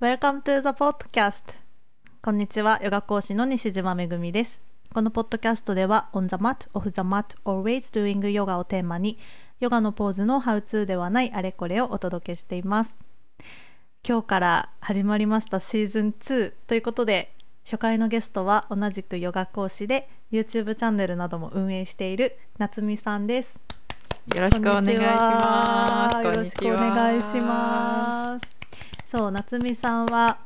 Welcome to the podcast. こんにちはヨガ講師の西島めぐみです。このポッドキャストでは On the mat, off the mat, always doing yoga をテーマにヨガのポーズのハウツーではないあれこれをお届けしています。今日から始まりましたシーズン2ということで初回のゲストは同じくヨガ講師で YouTube チャンネルなども運営している夏美さんです。よろしくお願いします。よろしくお願いします。そう、夏美さんは。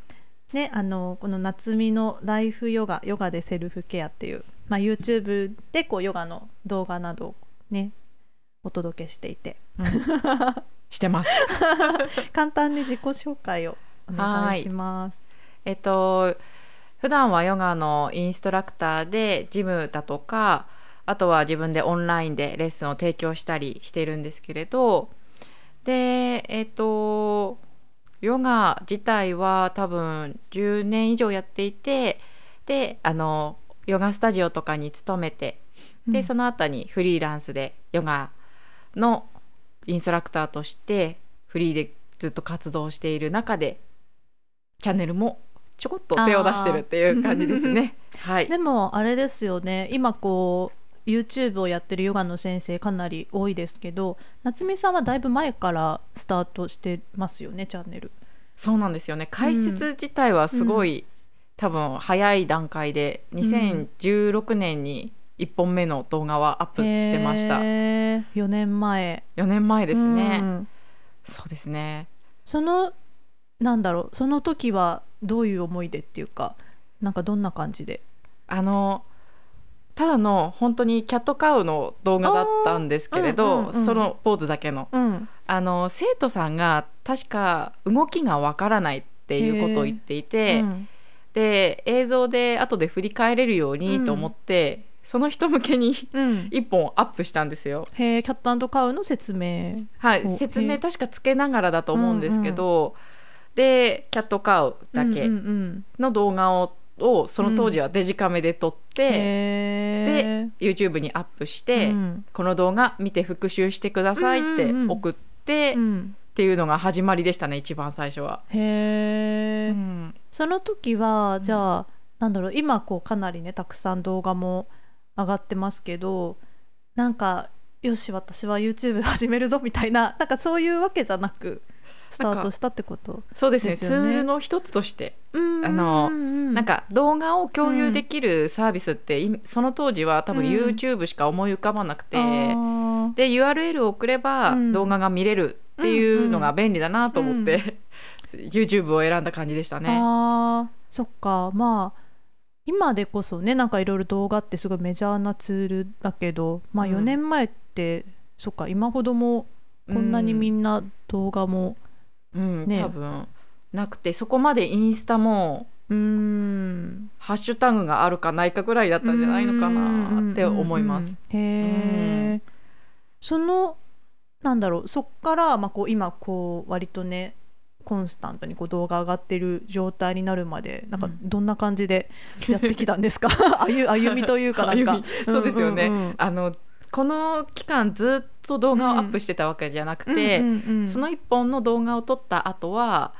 ね、あのこの夏美のライフヨガヨガでセルフケアっていう、まあ、YouTube でこうヨガの動画などをねお届けしていて、うん、してます。簡単に自己紹介をお願いします。えっと普段はヨガのインストラクターでジムだとかあとは自分でオンラインでレッスンを提供したりしているんですけれど。でえっとヨガ自体は多分10年以上やっていてであのヨガスタジオとかに勤めてで、うん、その後にフリーランスでヨガのインストラクターとしてフリーでずっと活動している中でチャンネルもちょこっと手を出してるっていう感じですね。はい、でもあれですよね。今こう YouTube をやってるヨガの先生かなり多いですけど夏美さんはだいぶ前からスタートしてますよねチャンネル。そうなんですよね。解説自体はすごい、うん、多分早い段階で2016年に1本目の動画はアップしてました。4年前。4年前ですね、うん、そうですね。そのなんだろうその時はどういう思い出っていうかなんかどんな感じで？あのただの本当にキャットカウの動画だったんですけれど、うんうんうん、そのポーズだけの、うん、あの生徒さんが確か動きがわからないっていうことを言っていて、うん、で映像で後で振り返れるようにと思って、うん、その人向けに一本アップしたんですよ。へえキャットカウの説明はい説明確かつけながらだと思うんですけど、でキャットカウだけの動画ををその当時はデジカメで撮って、うん、で YouTube にアップして、うん、この動画見て復習してくださいって送って、っていうのが始まりでしたね一番最初は。へえ、うん、その時はじゃあ、なんだろう今こうかなりねたくさん動画も上がってますけどなんかよし私は YouTube 始めるぞみたいななんかそういうわけじゃなくスタートしたってこと、ね、そうですね。ツールの一つとしてあのなんか動画を共有できるサービスって、うん、その当時は多分 YouTube しか思い浮かばなくて、うん、で URL を送れば動画が見れるっていうのが便利だなと思って、うん、YouTube を選んだ感じでしたね。あそっか。まあ今でこそねなんかいろいろ動画ってすごいメジャーなツールだけどまあ4年前って、そっか今ほどもこんなにみんな動画も、うん、ね、多分なくてそこまでインスタもうん。ハッシュタグがあるかないかぐらいだったんじゃないのかなって思います。へえ、そのなんだろうそっから、まあ、こう今こう割とねコンスタントにこう動画上がってる状態になるまでなんかどんな感じでやってきたんですか、歩歩みというかなんか。そうですよね、うんうんうん、あのこの期間ずっと動画をアップしてたわけじゃなくて、うんうんうん。うん、その1本の動画を撮った後は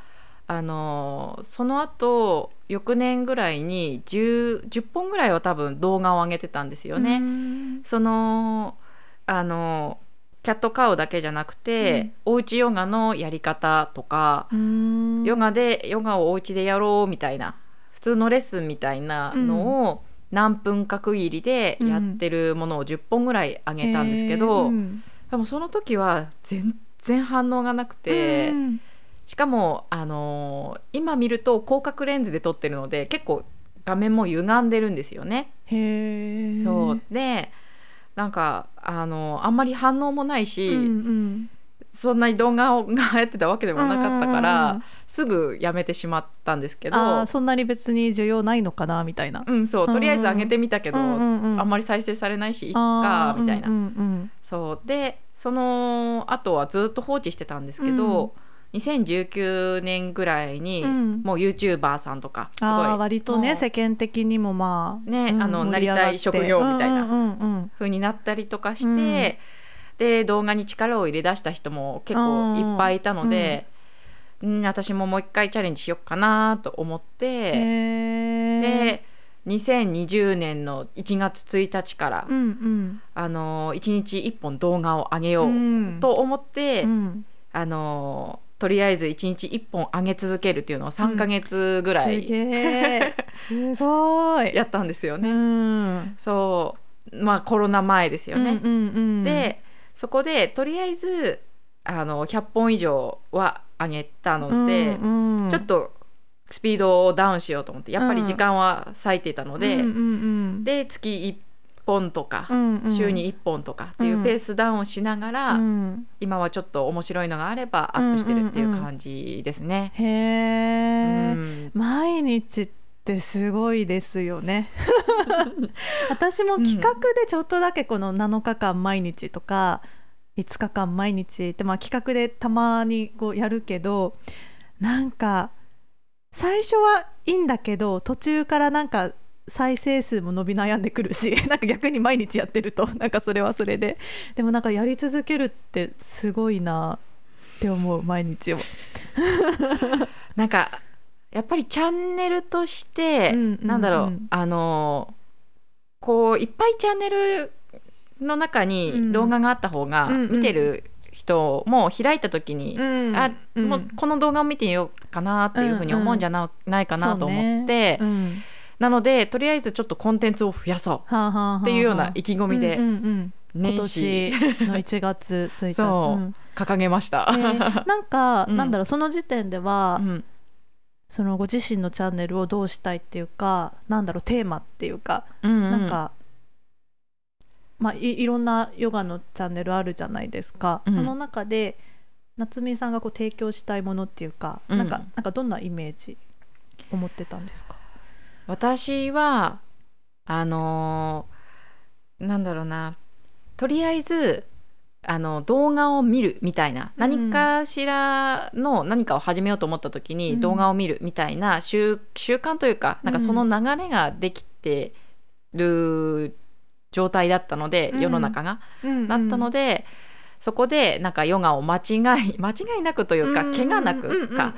あのその後翌年ぐらいに 10, 10本ぐらいは多分動画を上げてたんですよね。そのあのキャットカウだけじゃなくて、うん、おうちヨガのやり方とかヨガでヨガをお家でやろうみたいな普通のレッスンみたいなのを、何分か区切りでやってるものを10本ぐらいあげたんですけど、うん、でもその時は全然反応がなくて、うん、しかも、あのー、今見ると広角レンズで撮ってるので結構画面も歪んでるんですよね。そう。でなんかあのあんまり反応もないし、うんうん、そんなに動画が流行ってたわけでもなかったから、すぐやめてしまったんですけどそんなに別に需要ないのかなみたいな、うんそうとりあえず上げてみたけど、うんうんうん、あんまり再生されないしいっかみたいな、うんうんうん、そう。でその後はずっと放置してたんですけど、うん。2019年ぐらいに、もう YouTuber さんとかすごい。割とね世間的にもまあね、うん、あのなりたい職業みたいな風になったりとかして、で動画に力を入れ出した人も結構いっぱいいたので、うん、私ももう一回チャレンジしようかなと思って。で2020年の1月1日から、うんうん。あの1日1本動画を上げようと思って、うん。あのとりあえず1日1本上げ続けるっていうのを3ヶ月ぐらすいげえすごい。やったんですよね。うん。そう。まあコロナ前ですよね。うんうんうん、でそこでとりあえずあの100本以上は上げたので、うんうん。ちょっとスピードをダウンしようと思ってやっぱり時間は割いてたので、うんうんうんで月1本とか、うんうん。週に1本とかっていうペースダウンしながら、うん。今はちょっと面白いのがあればアップしてるっていう感じですね。へうえ、ん。毎日ってすごいですよね。私も企画でちょっとだけこの7日間毎日とか5日間毎日。ってまあ企画でたまにこうやるけどなんか最初はいいんだけど途中からなんか再生数も伸び悩んでくるし なんか逆に毎日やってると なんかそれはそれで。でもなんかやり続けるってすごいなって思う毎日を。なんかやっぱりチャンネルとして、うんうんうん。なんだろうあのこういっぱいチャンネルの中に動画があった方が、見てる人も開いた時に、うん。あうん。もうこの動画を見てみようかなっていうふうに思うんじゃな,、ないかなと思って、なのでとりあえずちょっとコンテンツを増やそう。っていうような意気込みで今年の1月1日。掲げました。えーなんか、うん。なんだろうその時点では、うん。そのご自身のチャンネルをどうしたいっていうかなんだろうテーマっていうか、うんうん。なんかまあいいろんなヨガのチャンネルあるじゃないですか、うん。その中で夏美さんがこう提供したいものっていうか、うん。なんかなんかどんなイメージ思ってたんですか？私はあのーなんだろうな。とりあえずあの動画を見るみたいな、何かしらの何かを始めようと思った時にうん。動画を見るみたいな習習慣というかなんかその流れができてる状態だったので、うん。世の中が。なだったので、そこでなんかヨガを間違い 間違いなくというか、怪我なくか、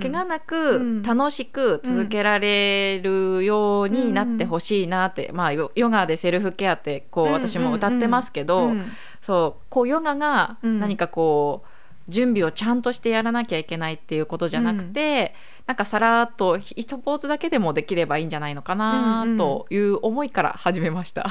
怪我なうくん。楽しく続けられるようになってほしいなって、まあヨヨガでセルフケアってこううん私も歌ってますけど、そうこうヨガがうん。何かこう準備をちゃんとしてやらなきゃいけないっていうことじゃなくて、なんかさらっと一ポーズだけでもできればいいんじゃないのかなうんうん。という思いから始めました。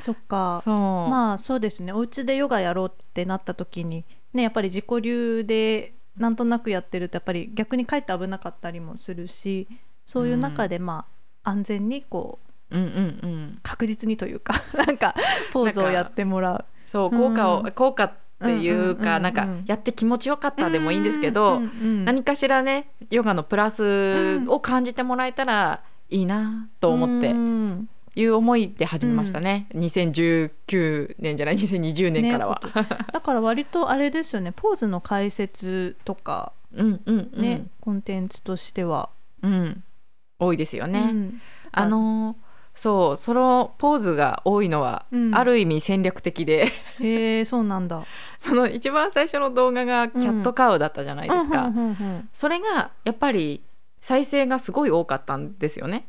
そっか。そう、まあそうですね。お家でヨガやろうってなった時にねやっぱり自己流でなんとなくやってるとやっぱり逆にかえって危なかったりもするしそういう中でまあ安全にこううんうんうん、確実にというか なんかポーズをやってもらう。そう効果を、うん。効果っていうか、うんうんうんうん。なんかやって気持ちよかったでもいいんですけど、うんうん何かしらねヨガのプラスを感じてもらえたらいいなと思って。うんいう思いで始めましたね、2019年じゃない？2020年からは。ねだから割とあれですよね。ポーズの解説とかうんうんうん、ね、コンテンツとしては。うん、多いですよね。うん。あのそうそのポーズが多いのは、うん。ある意味戦略的で。へえそうなんだ。その一番最初の動画がキャットカウだったじゃないですか。うんうんうんうん。それがやっぱり再生がすごい多かったんですよね。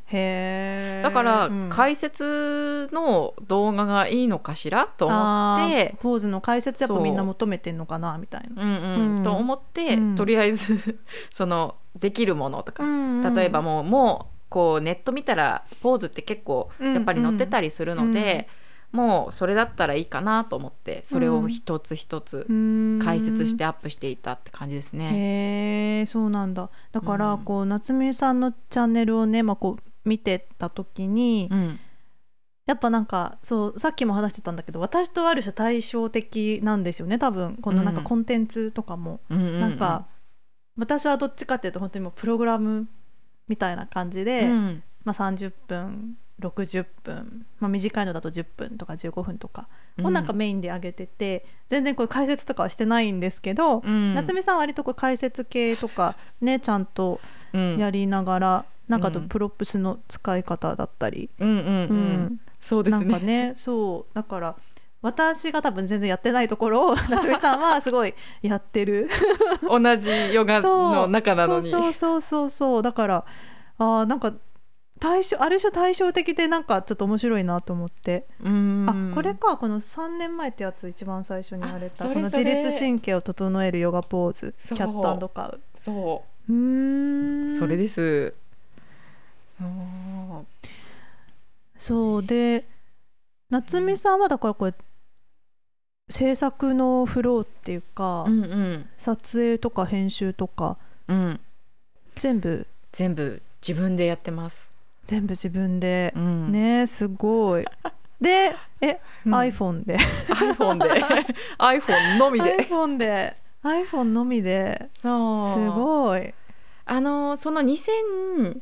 だからうん。解説の動画がいいのかしらと思ってポーズの解説やっぱみんな求めてんのかなみたいな。うんうん。うん。と思って、うん。とりあえず そのできるものとか、うん例えばもうもうこうネット見たらポーズって結構やっぱり載ってたりするので、もうそれだったらいいかなと思ってそれを一つ一つ解説してアップしていたって感じですね。へえそうなんだ。だからうん。こう夏美さんのチャンネルをね、まあ、こう見てた時に、うん。やっぱなんかそうさっきも話してたんだけど私とある種対照的なんですよね多分。このなんかうん。コンテンツとかも、うんうんうん。なんか私はどっちかっていうと本当にもうプログラムみたいな感じで、うん。まあ、30分60分、まあ、短いのだと10分とか15分とか。をなんかメインで上げてて、全然こう解説とかはしてないんですけど、うん。夏美さんは割とこう解説系とかねちゃんとうん。やりながら、なんかあとうん。 props の使い方だったり、うんうんううん。んそうですなんかね。ねそう。だから私が多分全然やってないところを 夏美さんはすごいやってる。同じヨガの中なのに。そうそうそうそう。だからあーなんか対象ある種対照的でなんかちょっと面白いなと思って。うん。あこれか。この3年前ってやつ一番最初に言われた。この自律神経を整えるヨガポーズ。 Cat Cow。そう。ーん。それです。そう。そう。で夏美さんはだからこれ制作のフローっていうか、うんうん。撮影とか編集とかうん。全部？全部自分でやってます、全部自分で、うん。ねすごい。でえ、うん。iPhone で。iPhone で。iPhone のみで。iPhone で。iPhone のみで。そう。すごい。あのその2016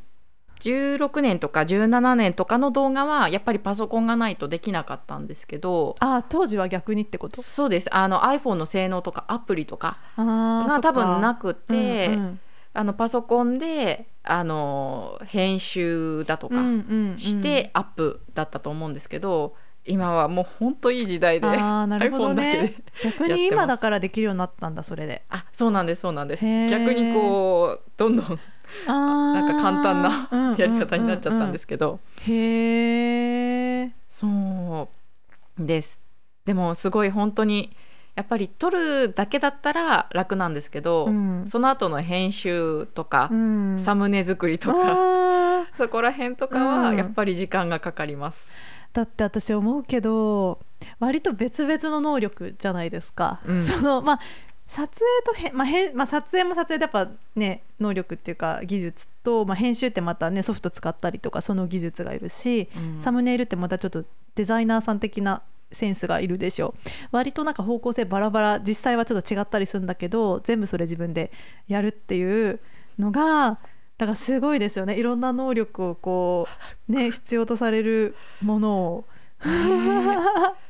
年とか17年とかの動画はやっぱりパソコンがないとできなかったんですけど。あ当時は逆にってこと？そうです。あの iPhone の性能とかアプリとかが多分なくくて、うん。あのパソコンであの編集だとうんうんかうんうん。してアップだったと思うんですけど、今はもう本当いい時代であーなるほど iPhone だけねで逆に今だからできるようになったんだそれで。あそうなんですそうなんです。逆にこうどんどんななんか簡単なやり方になっちゃったんですけど、へえそうです。でもすごい本当にやっぱり撮るだけだったら楽なんですけど、うん。その後の編集とか、うん。サムネ作りとか、そこら辺とかはうん。やっぱり時間がかかります。だって私思うけど割と別々の能力じゃないですか、うん。そのまあ撮影とへ、まあへんまあ、撮影も撮影でやっぱね能力っていうか技術と、まあ、編集ってまたねソフト使ったりとかその技術がいるし、うん。サムネイルってまたちょっとデザイナーさん的なセンスがいるでしょ割となんか方向性バラバラ実際はちょっと違ったりするんだけど全部それ自分でやるっていうのがだからすごいですよね。いろんな能力をこうね必要とされるものを。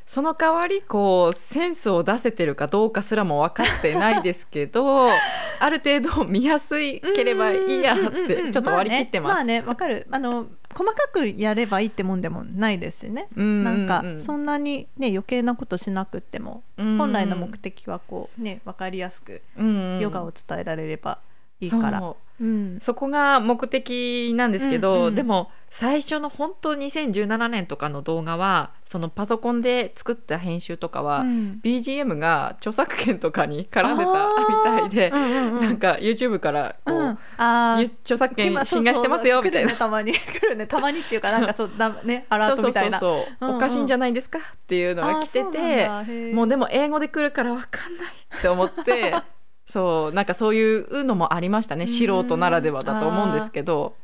その代わりこうセンスを出せてるかどうかすらも分かってないですけどある程度見やすいければいいやってちょっと割り切ってます。まあねまあねわかる。あの細かくやればいいってもんでもないですしね。うんなんかうん。そんなにね余計なことしなくってもうん。本来の目的はこうね分かりやすくうんうん。ヨガを伝えられればいいから。そう。うん。そこが目的なんですけど、うんうんでも最初の本当2017年とかの動画はそのパソコンで作った編集とかは、うん。BGM が著作権とかに絡んでたみたいで、うんうんうんなんか YouTube からこう、うん。著作権今侵害してますよみたいな。たまに。来るね。たまにっていうかなんかそう。だねアラそうそうートみたいな。そうそう、うんうんおかしいんじゃないですかっていうのが来ててもうででも英語で来るからわかんないって思って そうなんかそういうのもありましたね。うん。素人ならではだと思うんですけど、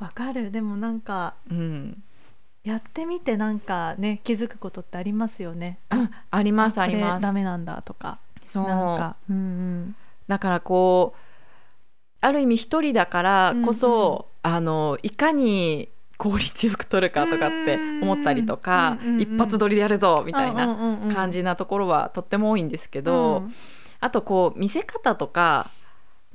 わかる。でもなんかうん、やってみてなんかね気づくことってありますよね。あありますあります。ダメなんだとか。そう。なんかうんうん。だからこうある意味一人だからこそ、あのいかに効率よく撮るかとかって思ったりとか、うんうんうん一発撮りでやるぞみたいなな感じなところはとっても多いんですけど、あとこう見せ方とか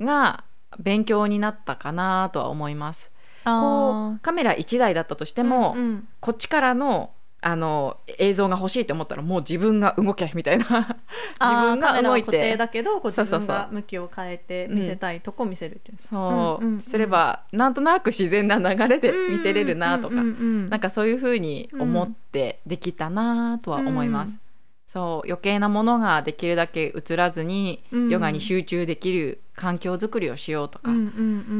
が勉強になったかなとは思います。こうカメラ1台だったとしても、こっちからのあの映像が欲しいと思ったらもう自分が動けみたいな。自分が動い固定てだけどこう自分が向きを変えて見せたいとこ見せるっていう。そう、うんうんうん。すればなんとなく自然な流れで見せれるなとか、なんかかそういうふうに思ってできたなとは思います。うんそう余計なものができるだけ映らずに、うん。ヨガに集中できる環境づくりをしようとか、な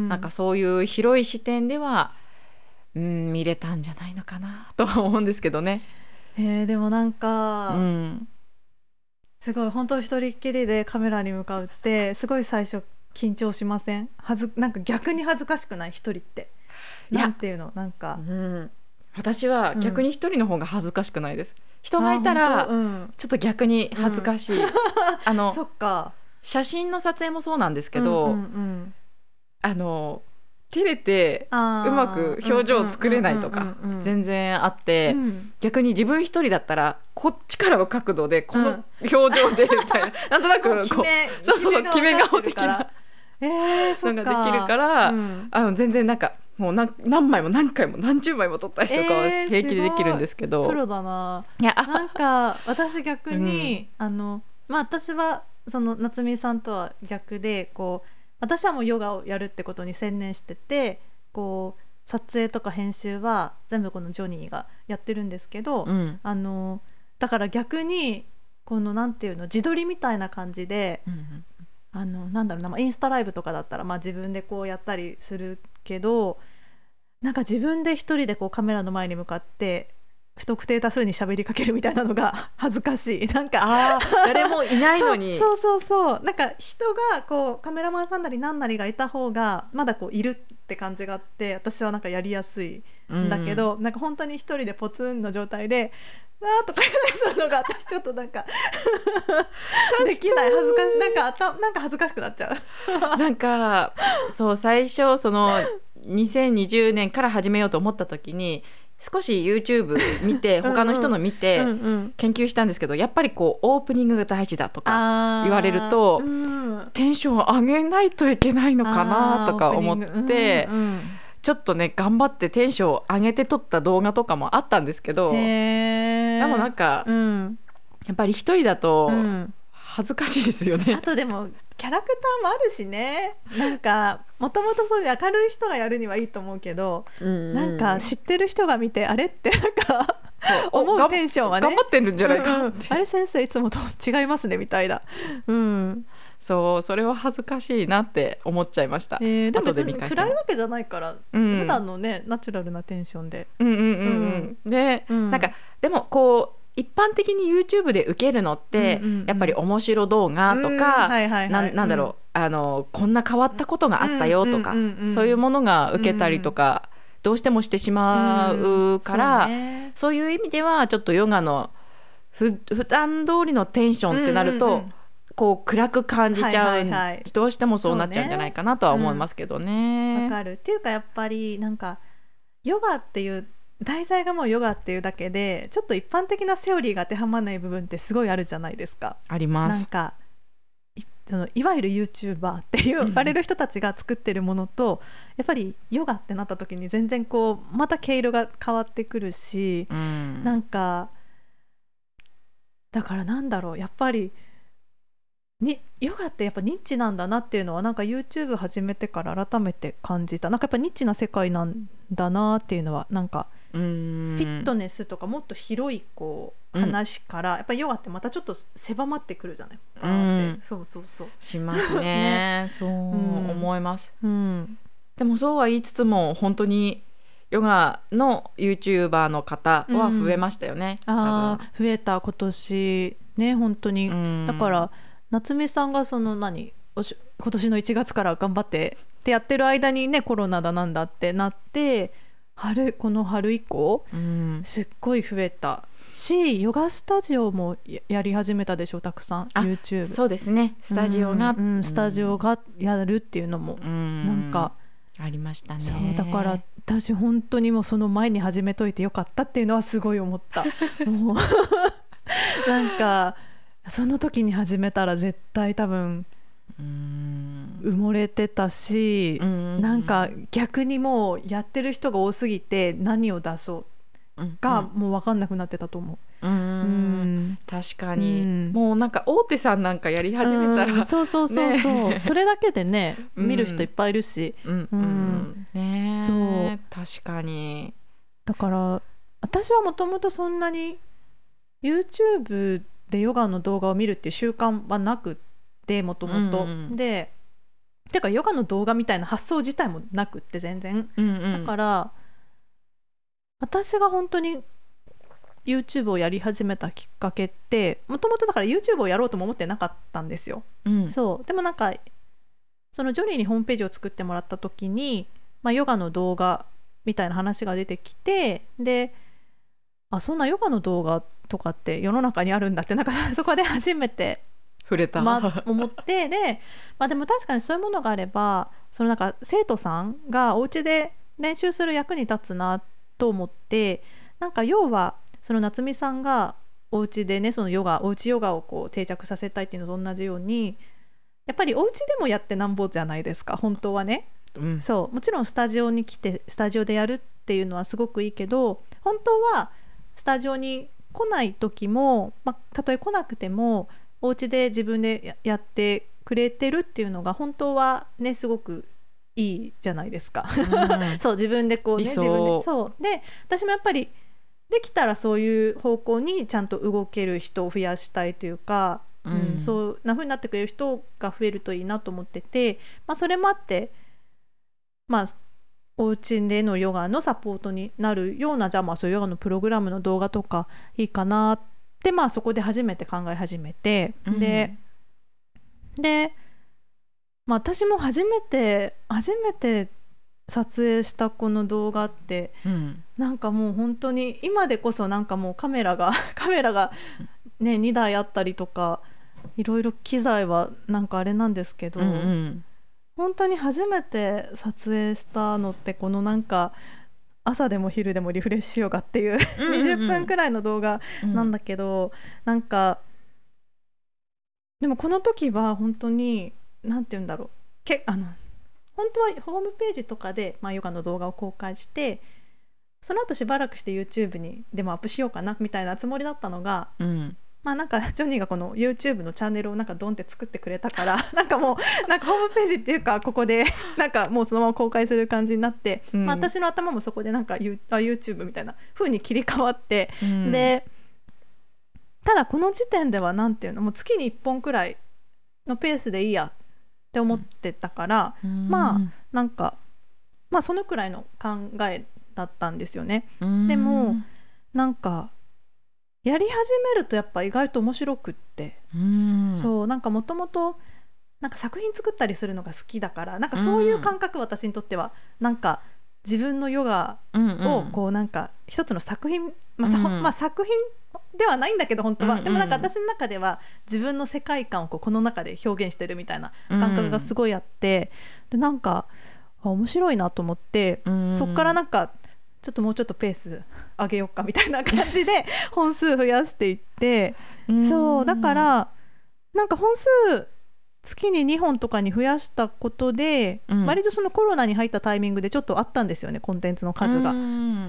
なんかそういう広い視点では、うん、見れたんじゃないのかなとは思うんですけどね。えーでもなんうかん、すごい本当一人っきりでカメラに向かうってすごい最初緊張しません？はずなんか逆に恥ずかしくない？一人って。なんていうの？なんか。うん、私は逆に一人の方が恥ずかしくないです。人がいたあらちょっと逆に恥ずかしい。あのそっか。写真の撮影もそうなんですけど、うんうんうん。あの照れてうまく表情を作れないとかうんうんうんうん全然あって、うん。逆に自分一人だったらこっちからの角度でこのうん表情でみたいな、なんとなくもう決こうめそうそう決め顔的なえー、そっか。のができるから、うん。あの全然なんかもう何何枚も何回も何十枚も撮ったりとかは平気でできるんですけど、えー、プロだな。いやなんか私逆に、うん、あのまあ私はその夏美さんとは逆でこう私はもうヨガをやるってことに専念しててこう撮影とか編集は全部このジョニーがやってるんですけど、うん、あのだから逆にこのなんていうの自撮りみたいな感じで、うん、あのなんだろうな、まあ、インスタライブとかだったら、まあ、自分でこうやったりするけどなんか自分で一人でこうカメラの前に向かって不特定多数に喋りかけるみたいなのが 恥ずかしい。なんか誰もいないのに。そうそうそうなんか人がこうカメラマンさんなり何なりがいた方がまだこういるって感じがあって私はなんかやりやすいんだけど、うん、なんか本当に一人でポツンの状態で「わー」とか言うのが私ちょっとなんか できない。恥ずかしんかあたなんか恥ずかしくなっちゃう。なんかそう最初その 2020年から始めようと思った時に少し YouTube 見て他の人の見て研究したんですけどやっぱりこうオープニングが大事だとか言われると、テンション上げないといけないのかなとか思って、ちょっとね頑張ってテンション上げて撮った動画とかもあったんですけどでもなんか、やっぱり一人だと、恥ずかしいですよね。あとでもキャラクターもあるしね。なんかもともとそういう明るい人がやるにはいいと思うけど、うん、なんか知ってる人が見てあれってなんか思うテンションはね。頑張ってるんじゃないか、うんうん、あれ先生いつもと違いますねみたいな。うん。そうそれは恥ずかしいなって思っちゃいました、えー、でも別に暗いわけじゃないから、うん、普段のねナチュラルなテンションで。うん。うんうんうん、で、うん、なんかでもこう一般的に YouTube で受けるのって、うんうんうん、やっぱり面白動画とか、なんだろう、うん、あのこんな変わったことがあったよとか、うんうんうん、そういうものが受けたりとか、どうしてもしてしまうから、そうね、そういう意味ではちょっとヨガのふ普段通りのテンションってなると、うんうんうん。こう暗く感じちゃう、はいはいはい、どうしてもそうなっちゃうんじゃないかなとは思いますけどね。わ、ね、かる。っていうかやっぱりなんかヨガっていう題材がもうヨガっていうだけでちょっと一般的なセオリーが当てはまらない部分ってすごいあるじゃないですか。あります。なんかそのいわゆる YouTuber って言われる人たちが作ってるものとやっぱりヨガってなった時に全然こうまた毛色が変わってくるし、うん、なんかだからなんだろうやっぱりにヨガってやっぱニッチなんだなっていうのはなんか YouTube 始めてから改めて感じたなんかやっぱニッチな世界なんだなっていうのはなんかフィットネスとかもっと広いこう話から、うん、やっぱりヨガってまたちょっと狭まってくるじゃない、うん、そうそうそう。しますね。ね、そう思います、うん、でもそうは言いつつも本当にヨガの YouTuber の方は増えましたよね、うん、ああ増えた今年。ね本当に、だから夏目さんがその何今年の1月から頑張ってってやってる間にねコロナだなんだってなって春この春以降、うん、すっごい増えた。しヨガスタジオもやり始めたでしょたくさん YouTube そうですね。スタジオが、うんうん、スタジオがやるっていうのも、うん、なんかありましたね。そうだから私本当にもうその前に始めといてよかったっていうのはすごい思った。もうなんかその時に始めたら絶対多分埋もれてたし、うん、なんか逆にもうやってる人が多すぎて何を出そうがもう分かんなくなってたと思う。うん、確かに、うん、もうなんか大手さんなんかやり始めたら、うん、そうそうそうそう、ね、それだけでね見る人いっぱいいるし、うんうんねそう。確かに。だから私はもともとそんなに YouTube でヨガの動画を見るっていう習慣はなくってもともと。でてかヨガの動画みたいな発想自体もなくって全然、うんうん、だから私が本当に YouTube をやり始めたきっかけってもともとだから YouTube をやろうとも思ってなかったんですよ。うん、そう。でもなんかそのジョリーにホームページを作ってもらった時に、まあ、ヨガの動画みたいな話が出てきてであそんなヨガの動画とかって世の中にあるんだってなんかそこで初めて触れた、ま、思ってで、まあ、でも確かにそういうものがあればそのなんか生徒さんがお家で練習する役に立つなと思ってなんか要はその夏美さんがお家でねそのヨガおうちヨガをこう定着させたいっていうのと同じようにやっぱりお家でもやってなんぼじゃないですか本当はね。うん、そう。もちろんスタジオに来てスタジオでやるっていうのはすごくいいけど本当はスタジオに来ない時も、まあ、たとえ来なくてもお家で自分でやってくれてるっていうのが本当はねすごくいいじゃないですか。うん、そう自分でこうね自分でそう。で私もやっぱりできたらそういう方向にちゃんと動ける人を増やしたいというか、うん、うん、そうな風になってくれる人が増えるといいなと思ってて、まあ、それもあってまあお家でのヨガのサポートになるようなじゃあまあそういうヨガのプログラムの動画とかいいかなってまあそこで初めて考え始めて、うん、ででまあ私も初めて初めて撮影したこの動画って、うん、なんかもう本当に今でこそなんかもうカメラが カメラがね2台あったりとかいろいろ機材はなんかあれなんですけど、うんうん、本当に初めて撮影したのってこのなんか朝でも昼でもリフレッシュヨガっていう20分くらいの動画なんだけど、うん、なんかでもこの時は本当に何て言うんだろう。けあの本当はホームページとかで、まあ、ヨガの動画を公開してその後しばらくして YouTube にでもアップしようかなみたいなつもりだったのが、うん、まあなんかジョニーがこの YouTube のチャンネルをなんかドンって作ってくれたから なんかもうなんかホームページっていうかここで なんかもうそのまま公開する感じになって、うん、まあ、私の頭もそこでなんか YouTube みたいな風に切り替わって、うん、でただこの時点では何ていうのもう月に1本くらいのペースでいいやって思ってたから、うん、まあなんかまあそのくらいの考えだったんですよね。うん、でもなんかやり始めるとやっぱ意外と面白くって、うん、そうなんかもともとなんか作品作ったりするのが好きだからなんかそういう感覚、私にとってはなんか自分のヨガをこうなんか一つの作品、まあ、まあ、作品ではないんだけど本当は、うんうん、でもなんか私の中では自分の世界観をこうこの中で表現してるみたいな感覚がすごいあって、うん、でなんか面白いなと思って、うん、そっからなんかちょっともうちょっとペース上げようかみたいな感じで 本数増やしていって、うん、そうだからなんか本数月に2本とかに増やしたことで、うん、割とそのコロナに入ったタイミングでちょっとあったんですよねコンテンツの数が。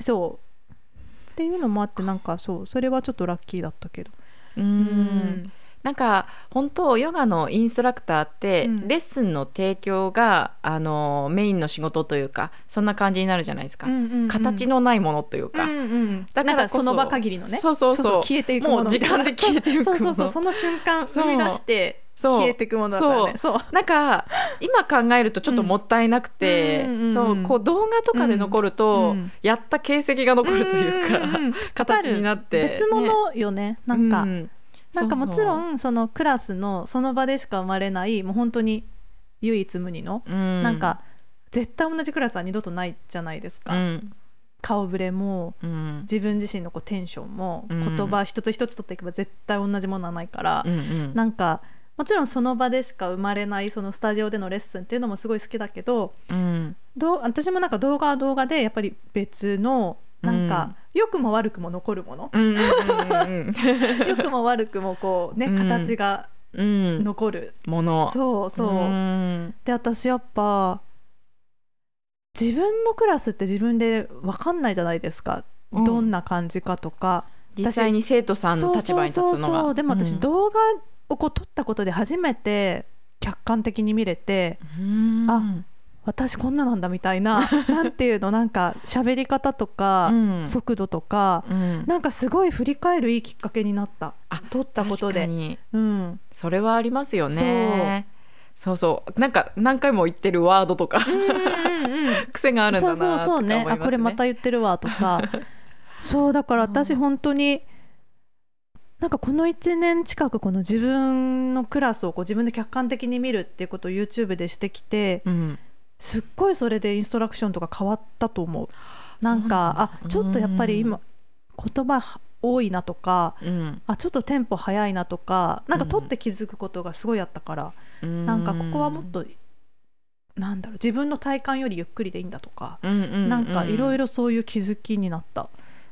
そう。っていうのもあってなんかそうそれはちょっとラッキーだったけど。うんなんか本当ヨガのインストラクターって、うん、レッスンの提供があのメインの仕事というかそんな感じになるじゃないですか、うんうんうん、形のないものというか、うんうん、だからその場限りのね。そうそうそう。消えていくもの。時間で消えていくそうそうそうその瞬間生み出して消えていくものだからね。そう。なんか今考えるとちょっともったいなくて、うん、そうこう動画とかで残ると、うん、やった形跡が残るというか、うんうん、形になって。別物よね、ね、なんか、なんかもちろんそのクラスのその場でしか生まれないもう本当に唯一無二の、うん、なんか絶対同じクラスは二度とないじゃないですか。うん、顔ぶれも、うん、自分自身のこうテンションも、言葉一つ一つ取っていけば絶対同じものはないから、うんうん、なんかもちろんその場でしか生まれないそのスタジオでのレッスンっていうのもすごい好きだけど,、うん、どう私もなんか動画は動画でやっぱり別のなんか、良くも悪くも残るもの。良くも悪くもこうね形が残る。もの。そうそう、で私やっぱ自分のクラスって自分で分かんないじゃないですか、どんな感じかとか。実際に生徒さんの立場に立つのが。そうそうそうでも私、動画をこう撮ったことで初めて客観的に見れて、あ私こんななんだみたいな なんていうのなんか喋り方とか、うん、速度とか、うん、なんかすごい振り返るいいきっかけになった。撮ったことで、うん、それはありますよね。そう。そうなんか何回も言ってるワードとか 癖があるんだなそうそうそうね。あこれまた言ってるわとか。そうだから私本当に、なんかこの1年近くこの自分のクラスをこう自分で客観的に見るっていうことを YouTube でしてきて、うん、すっごいそれでインストラクションとか変わったと思う。なんかあちょっとやっぱり今言葉多いなとか、うん、あちょっとテンポ早いなとかなんか取って気づくことがすごいあったから、うん、なんかここはもっとなんだろう自分の体感よりゆっくりでいいんだとか、うんうんうん、なんかいろいろそういう気づきになった。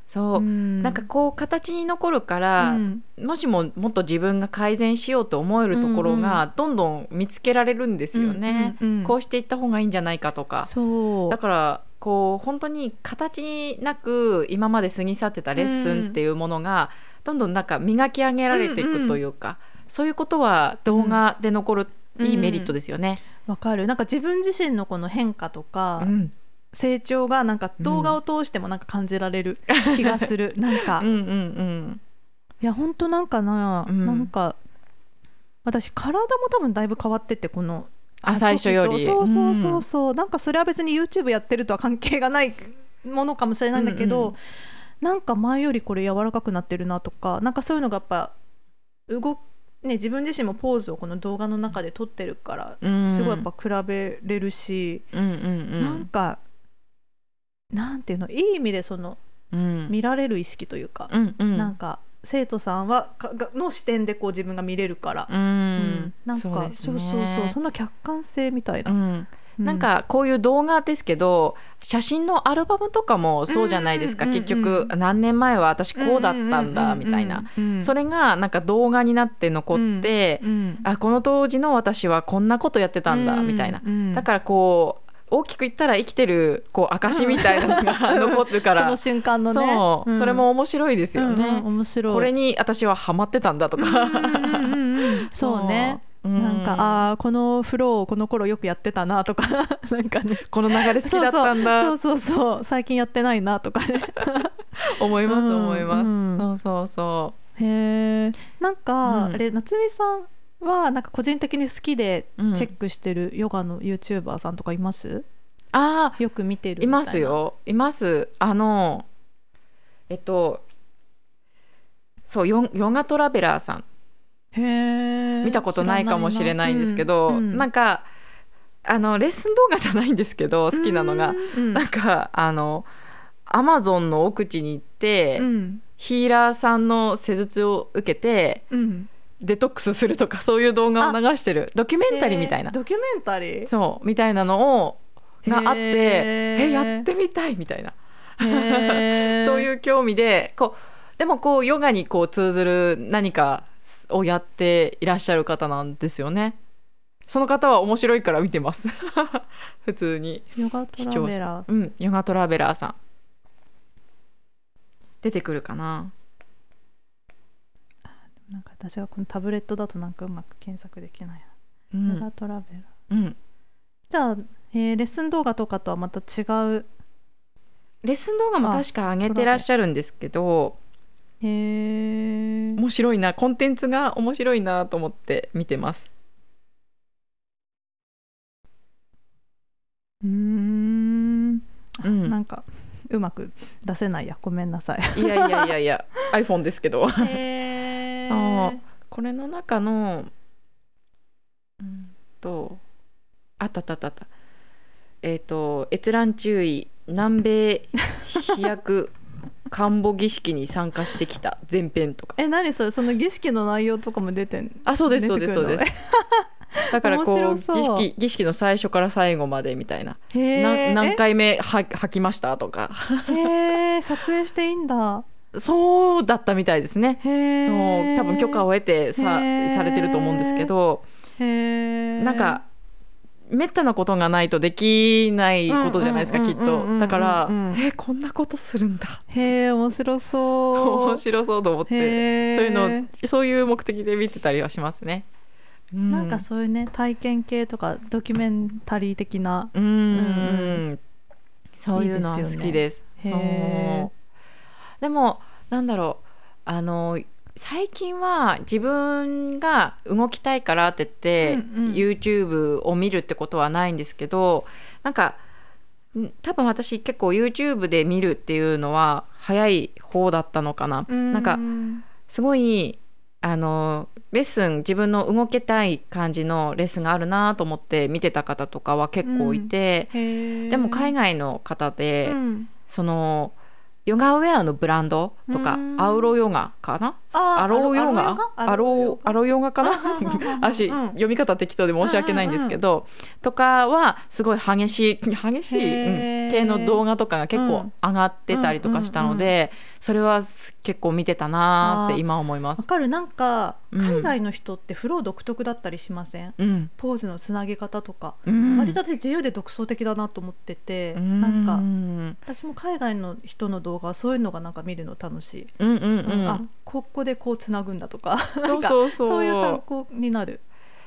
そう、うん。なんかこう形に残るから、うん。もしももっと自分が改善しようと思えるところがどんどん見つけられるんですよね。うんうんうん。こうしていった方がいいんじゃないかとか。そう。だからこう本当に形なく今まで過ぎ去ってたレッスンっていうものがどんどんなんか磨き上げられていくというか、そういうことは動画で残るいいメリットですよね。わかる。なんか自分自身のこの変化とか、うん成長がなんか動画を通してもなんか感じられる気がする、なんか、いうんうんうん。やほんとなんかな、うんなんか私体も多分だいぶ変わっててこのあ最初より。そうそうそうそう、なんかそれは別に YouTube やってるとは関係がないものかもしれないんだけど、うんうんなんか前よりこれ柔らかくなってるなとかなんかそういうのがやっぱ動ね自分自身もポーズをこの動画の中で撮ってるから、うん。すごいやっぱ比べれるし、うんうんうん。なんかなんていうのいい意味でそのうん。見られる意識というか、うんうん。なんか生徒さんはかがの視点でこう自分が見れるから、ううん。んなんかね。そうそうそうそんな客観性みたいな、うん。うなんかこういう動画ですけど写真のアルバムとかもそうじゃないですか、うんうんうん結局何年前は私こうだったんだみたいな、それれがなんか動画になって残って、あこの当時の私はこんなことやってたんだみたいな、だからこう大きく言ったら生きてるこう証みたいなのが残ってるから、その瞬間のね。そう、ん。それも面白いですよね、うんうん面白い。これに私はハマってたんだとか、うんうんうんうん。そうね。う。ん。なんかああこのフローこの頃よくやってたなとか。なんかね。この流れ好きだったんだ。そうそうそう最近やってないなとかね。思いますうん。思います、うん。そうそうそへえなんか、うん。あれ夏美さんはなんか個人的に好きでチうん。ェックしてるヨガの YouTuber さんとかいます、うああよく見てるいますよ。います。あのえっとそうヨンヨガトラベラーさん。へえ見たことないかもしれないんですけど、なんかあのレッスン動画じゃないんですけど好きなのが、うん。なんかあのアマゾンの奥地に行って、うん。ヒーラーさんの施術を受けてうんデトックスするとかそういう動画を流してる。ドキュメンタリーみたいな。ドキュメンタリー？そうみたいなのをがあってえやってみたいみたいな。そういう興味でこうでもこうヨガにこう通ずる何かをやっていらっしゃる方なんですよね。その方は面白いから見てます。普通に。ヨガトラベラーうんヨガトラベラーさん。出てくるかななんか私がこのタブレットだとなんかうまく検索できないうな、ヨガん、トラベラーうん、じゃあ、えーレッスン動画とかとはまた違う。レッスン動画も確か上げてらっしゃるんですけどへえ面白いな。コンテンツが面白いなと思って見てます。うーん。うん。なんかうまく出せないや。ごめんなさい。いやいやいやいや。iPhone ですけど。へそう。これの中のうんとあったあったあった。たえっ、と閲覧注意南米飛躍看護儀式に参加してきた前編とか。え何それ？その儀式の内容とかも出てんあそうですそうですそうです。だからこう儀式儀式の最初から最後までみたいな。何回目は吐きましたとか。えへー。撮影していいんだそうだったみたいですねへそうー多分許可を得てさされてると思うんですけどなんかめったなことがないとできないことじゃないですかうんきっとだからうんえこんなことするんだへえ面白そう面白そうと思ってそういうのそういう目的で見てたりはしますね。うなんかそういうね体験系とかドキュメンタリー的なうんうんそういうのはいいですよね好きです。へーそうでもなんだろう。あの最近は自分が動きたいからって言って、うんうん。YouTube を見るってことはないんですけどなんかん多分私結構 YouTube で見るっていうのは早い方だったのかな。なんかすごいあのレッスン自分の動けたい感じのレッスンがあるなと思って見てた方とかは結構いて、でも海外外の方で、うん。そのヨガウェアのブランドとかうん。アウロヨガかな？あアローヨガ？アアローアローヨガ。かな？私、うん 読み方適当で申し訳ないんですけど、とかはすごい激しい激しい、うん系の動画とかが結構うん上がってたりとかしたので、それはす結構見てたなーって今思います。わかる。なんかうん。海外の人ってフロー独特だったりしません、うん。ポーズのつなげ方とか、うん。割と私自由で独創的だなと思ってて、うん。なんかうん私も海外の人の動画はそういうのがなんか見るの楽しい、うんうんうん。あここでこうつなぐんだとかそういう参考になる。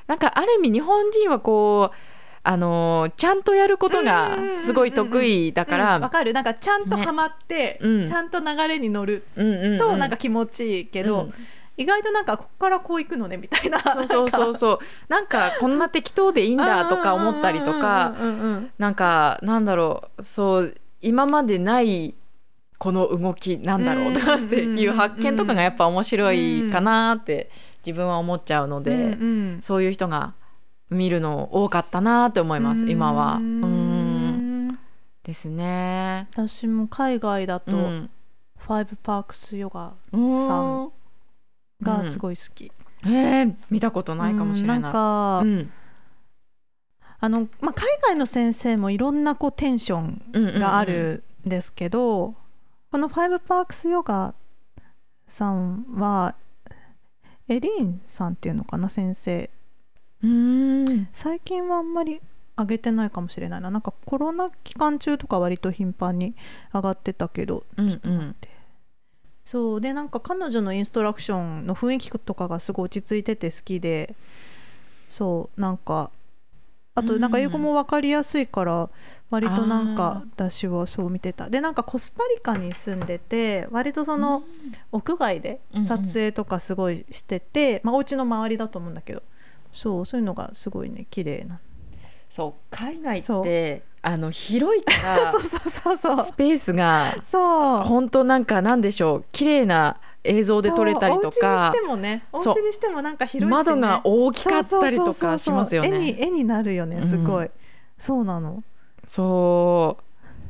なんかある意味日本人はこうあのーちゃんとやることがすごい得意だかうんわ、ら、かる。なんかちゃんとハマって、うん。ちゃんと流れに乗るうんうんうん。となんか気持ちいいけど、うん。意外となんかここからこう行くのねみたいな。そうそうそうなんか。こんな適当でいいんだとか思ったりとかうんうんうんうんなんかなんだろうそう今までないこの動きなんだろうとかっていう発見とかがやっぱ面白いかなって自分は思っちゃうので、うんうん。そういう人が見るの多かったなって思います今は。ううん。んですね。私も海外だと、うん。ファイブパークスヨガうん。さんがすごい好き、えー見たことないかもしれない。うんなんか、うん。あのまあ、海外の先生もいろんなこうテンションがあるんですけど、このファイブパークスヨガさんはエリーンさんっていうのかな先生うん。最近はあんまり上げてないかもしれないな。なんかコロナ期間中とか割と頻繁に上がってたけど。うんちょっと待って。そう。でなんか彼女のインストラクションの雰囲気とかがすごい落ち着いてて好きで。そう。なんかあとなんか英語も分かりやすいから割となんか私はそう見てた。でなんかコスタリカに住んでて割とその屋外で撮影とかすごいしてて、まあお家の周りだと思うんだけどそうそういうのがすごいね綺麗な。そう海外そってあの広いか そうそうそうそう。らスペースがそう。本当なんかなんでしょう綺麗な映像で撮れたりとそう。お家にかしてもねお家にしてもなんか広いし、ね、窓が大きかったりとかしますよそうそうそうそう。絵ね。に絵になるよねすごい、うそうなの。そう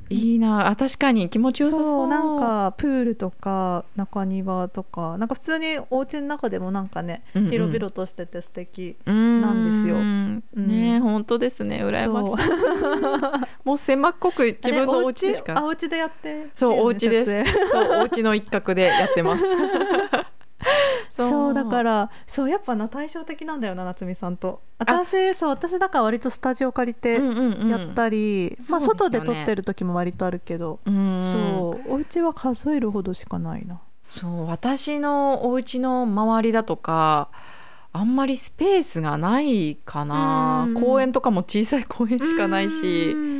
いいな。あ確かに。気持ちよさそう。なんかプールとか中庭とか。なんか普通にお家の中でもなんかね、うんうん。広々としてて素敵なんですよ。ねうん。本当ですね。羨ましい。もう狭っこく自分のお家でしあかお家でやって。そうお家です。そうお家の一角でやってます そう。だからそうやっぱな対照的なんだよな夏美さんと。私そう私だから割とスタジオ借りてうんうんうん。やったり、まあそうですよね。外で撮ってる時も割とあるけど、うん。そうお家は数えるほどしかないな。そう私のお家の周りだとかあんまりスペースがないかな。うん。公園とかも小さい公園しかないしうん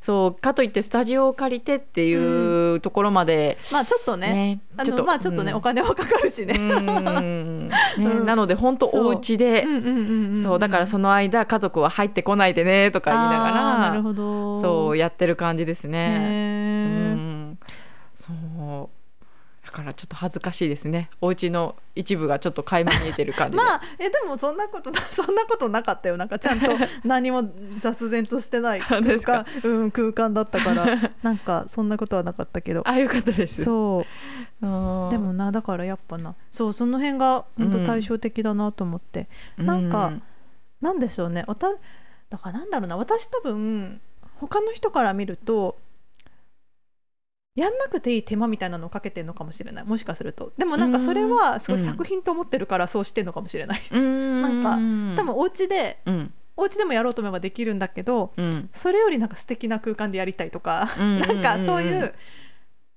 そうかといってスタジオを借りてっていうところまで、まあちょっとねねあのまあちょっとね、うん。お金はかかるしね、うん。ねうん。なので本当お家でう。んうんうんんそうだからその間家族は入ってこないでねとか言いながらほど。そうやってる感じですね。からちょっと恥ずかしいですね。お家の一部がちょっと垣間見えてる感じで。まあえでもそんなこと そんなことなかったよ。なんかちゃんと 何も雑然としてない。空間うん空間だったから。なんかそんなことはなかったけど。あよかったです。そう。うんでもなだからやっぱな。そうその辺が本当対照的だなと思って、なんかなんでしょうね。わただからなんだろうな。私多分他の人から見るとやんなくていい手間みたいなのをかけてるのかもしれないもしかするとでもなんかそれはすごい作品と思ってるからそうしてるのかもしれない、うん。なんか多分お家でうん。お家でもやろうと思えばできるんだけどうん。それよりなんか素敵な空間でやりたいとか、うんなんかそういう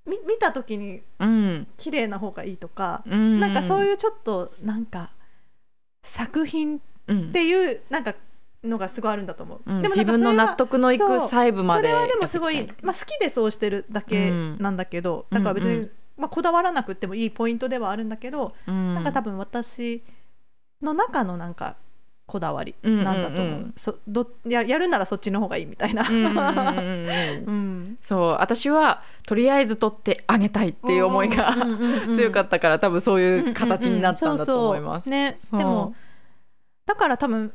み見た時にうん。綺麗な方がいいとか、うん。なんかそういうちょっとなんか作品うんっていうなんかのがすごいあるんだと思う。うん。でも自分のそれは納得のいく細部までそれはでもすごいまあ、好きでそうしてるだけなんだけど、うんだから別に、うんうん。まあ、こだわらなくてもいいポイントではあるんだけど、うん。なんか多分私の中のなんかこだわりなんだと思う,、うんうんうんそどややるならそっちの方がいいみたいな。そう私はとりあえず取ってあげたいっていう思いが強かっったから多分そういう形になったんだと思います。ね。でもだから多分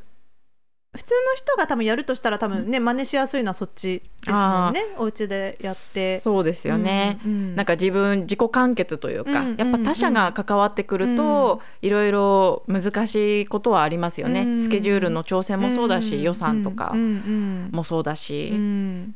普通の人が多分やるとしたら多分ね真似しやすいのはそっちですもんね。お家でやって。そうですよね、うんうん、なんか自分自己完結というか、うんうんうん、やっぱ他者が関わってくると、いろいろ難しいことはありますよね、うん、スケジュールの調整もそうだし、予算とかもそうだし、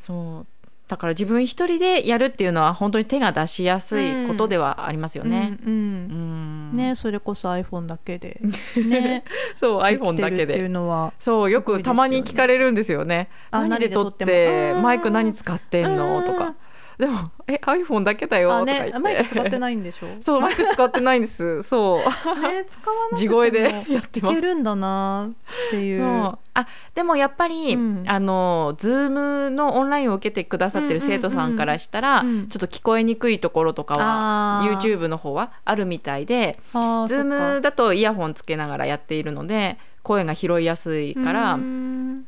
そうだから自分一人でやるっていうのは本当に手が出しやすいことではありますよね。うんうん。うん、ねそれこそ iPhone だけで、ね、そう iPhone だけでっていうのはそうよくたまに聞かれるんですよね。何で撮ってマイク何使ってんの？とか。でも「え iPhone だけだよ」とか言って、ね、マイク使ってないんでしょ？そうマイク使ってないんです。そう、ね、使わな地声で やってます。いけるんだなっていう。あでもやっぱり、うん、あの Zoom のオンラインを受けてくださってる生徒さんからしたら、うん。うんうん、ちょっと聞こえにくいところとかは YouTube の方はあるみたいで Zoom だとイヤホンつけながらやっているので声が拾いやすいから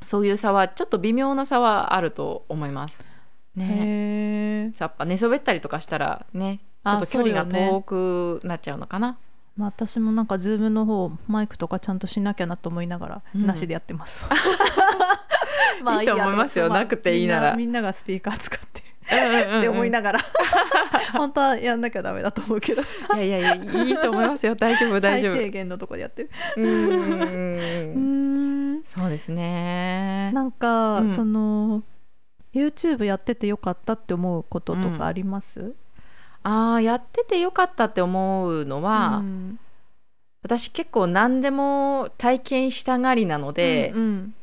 そういう差はちょっと微妙な差はあると思います。ね。やっぱ寝そべったりとかしたらねちょっと距離が遠くなっちゃうのかな。まあ、私もなんかズームの方マイクとかちゃんとしなきゃなと思いながら、うん、なしでやってます。まあいいと思いますよ、まあ、なくていいなら。みんながスピーカー使ってって思いながら。本当はやんなきゃダメだと思うけど。いやいやいやいいと思いますよ。大丈夫大丈夫。最低限のとこでやってる。うん。そうですね。なんか、うん、その YouTube やっててよかったって思うこととかあります、うん、あやっててよかったって思うのは、うん、私結構何でも体験したがりなので、うんうん、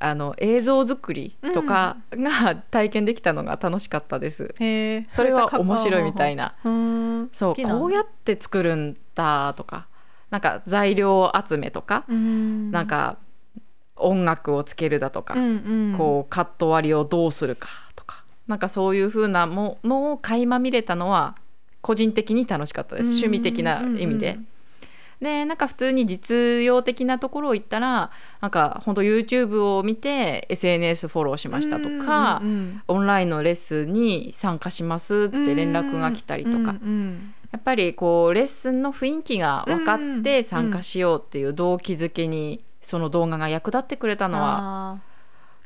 あの映像作りとかが体験できたのが楽しかったです。うん、それは面白いみたいな。そうこうやって作るんだとかなんか材料集めとか、うん、なんか音楽をつけるだとか、うんうん、こうカット割りをどうするかとかなんかそういう風なものを垣間見れたのは個人的に楽しかったです、趣味的な意味で。うんうんでなんか普通に実用的なところを言ったらなんか本当 YouTube を見て SNS フォローしましたとか、うんうん、オンラインのレッスンに参加しますって連絡が来たりとか、うんうん、やっぱりこうレッスンの雰囲気が分かって参加しようっていう動機づけにその動画が役立ってくれたのは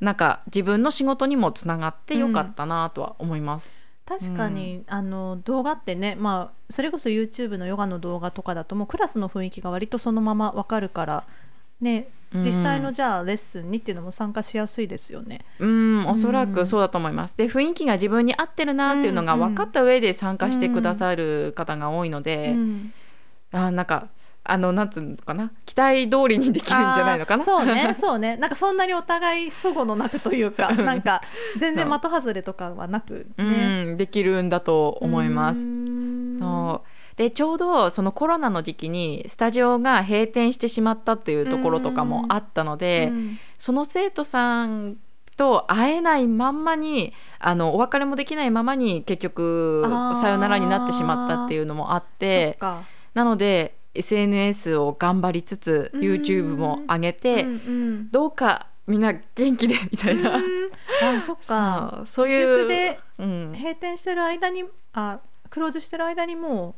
なんか自分の仕事にもつながってよかったなとは思います。うん、確かに、うん、あの動画ってね、まあ、それこそ YouTube のヨガの動画とかだともうクラスの雰囲気が割とそのまま分かるからね実際のじゃあレッスンにっていうのも参加しやすいですよね。うん、おそらくそうだと思います。で雰囲気が自分に合ってるなっていうのが分かった上で参加してくださる方が多いので、うん、あなんかあのなんつうのかな？期待通りにできるんじゃないのかな？そうねそうね。なんかそんなにお互いそごのなくというかなんか全然的外れとかはなくね、うん、できるんだと思います。そう。でちょうどそのコロナの時期にスタジオが閉店してしまったっていうところとかもあったのでその生徒さんと会えないまんまにあのお別れもできないままに結局さよならになってしまったっていうのもあってなので SNS を頑張りつつ YouTube も上げて、どうかみんな元気でみたいな、あそっか。そういうで閉店してる間に、あクローズしてる間にも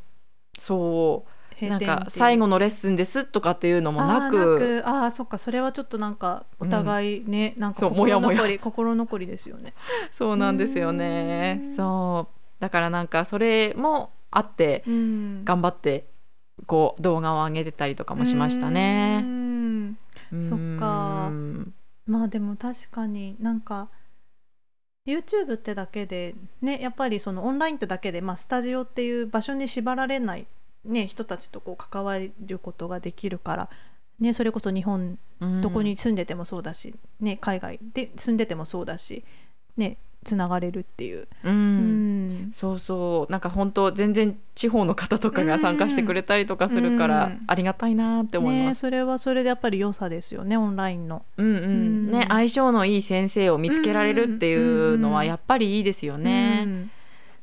うそう。なんか最後のレッスンですとかっていうのもなく。ああそっか。それはちょっとなんかお互いね、うん、なんか心残り心残りですよね。そうなんですよね。そう。だからなんかそれもあって頑張ってこう動画を上げてたりとかもしましたね。そっか。まあでも確かになんか YouTube ってだけでねやっぱりそのオンラインってだけで、まあ、スタジオっていう場所に縛られない、ね、人たちとこう関わることができるから、ね、それこそ日本どこに住んでてもそうだし、ね、海外で住んでてもそうだし、ね、つながれるっていう、うん、うん、そうそう。なんか本当全然地方の方とかが参加してくれたりとかするから、ありがたいなって思います、ね、それはそれでやっぱり良さですよねオンラインの、うんうん、うん、ね相性のいい先生を見つけられるっていうのはやっぱりいいですよね、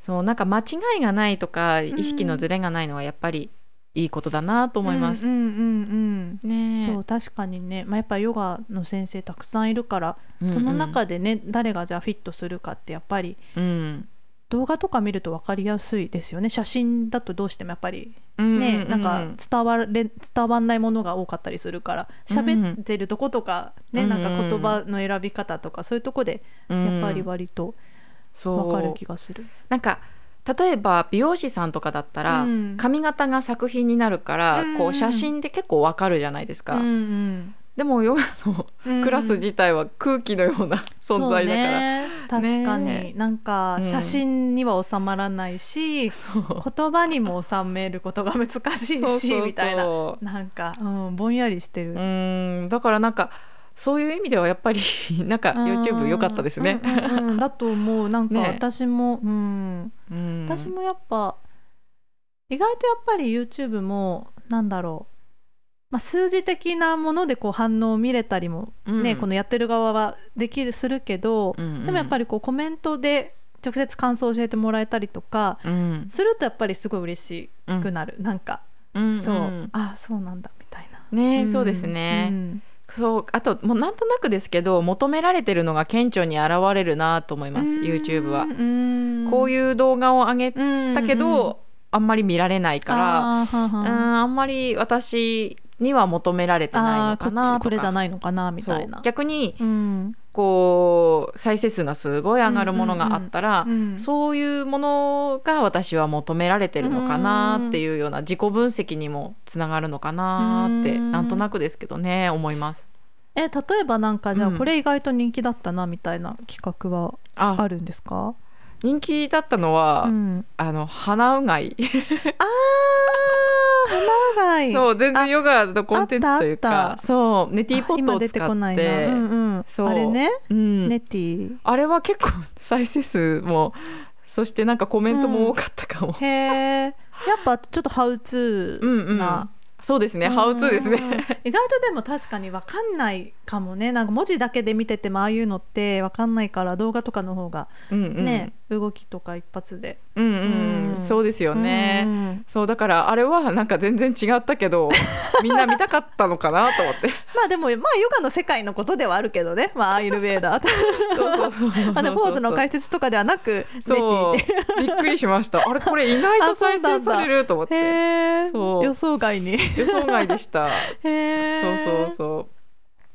そうなんか間違いがないとか意識のズレがないのはやっぱりいいことだなと思います。うんうんうんうん、ね、そう確かにね、まあ、やっぱヨガの先生たくさんいるから、うんうん、その中でね誰がじゃあフィットするかってやっぱり、うん、動画とか見ると分かりやすいですよね。写真だとどうしてもやっぱりね、なんか伝われ伝わんないものが多かったりするから喋ってるとことかね、なんか言葉の選び方とかそういうとこでやっぱり割と分かる気がする。なんか例えば美容師さんとかだったら、髪型が作品になるから、こう写真で結構わかるじゃないですか。うんうん。でもヨガのクラス自体は空気のような存在だから、ね、確かに、ね、なんか写真には収まらないし、う。ん、言葉にも収めることが難しいしみたいな。なんか、うん、ぼんやりしてる。うん。だからなんかそういう意味ではやっぱり なんか YouTube 良かったですね、うんうんうん、だと思う。なんか私も、ね、うん、うん、私もやっぱ意外とやっぱり YouTube もなんだろう。まあ、数字的なものでこう反応を見れたりもね、うん、このやってる側はできるするけど、うんうん、でもやっぱりこうコメントで直接感想を教えてもらえたりとかするとやっぱりすごい嬉しくなる、うん、なんか、うんうん、そう。あそうなんだみたいな。ね、うん、そうですね。うんそうあともうなんとなくですけど求められてるのが顕著に現れるなと思います YouTube は。こういう動画を上げたけど、あんまり見られないからうんあんまり私には求められてないのかなこれじゃないのかなみたいな。逆に、うん、こう再生数がすごい上がるものがあったら、うんうんうん、そういうものが私は求められてるのかなっていうような自己分析にもつながるのかなって、なんとなくですけどね思います。え例えばなんかじゃあこれ意外と人気だったなみたいな企画はあるんですか、人気だったのは、うん、あの鼻うがい。あ鼻うがい。そう全然ヨガのコンテンツというか。そうネティーポットを使って、うんうん、あれね、うん、ネティ。あれは結構再生数もそしてなんかコメントも多かったかも、うん、へえやっぱちょっとハウツーな。そうですね、ハウツーですね。意外とでも確かに分かんないかもね。なんか文字だけで見ててもああいうのって分かんないから動画とかの方がね、うんうん、動きとか一発で。うんうん、うん、そうですよね、うんうん。そうだからあれはなんか全然違ったけど、みんな見たかったのかなと思って。まあでもまあヨガの世界のことではあるけどね。まあアイルベーダー。そうそうそう。まあポーズの解説とかではなく、そうびっくりしました。あれこれ意外と再生されると思って。そう予想外に。予想外でした。そうそうそう。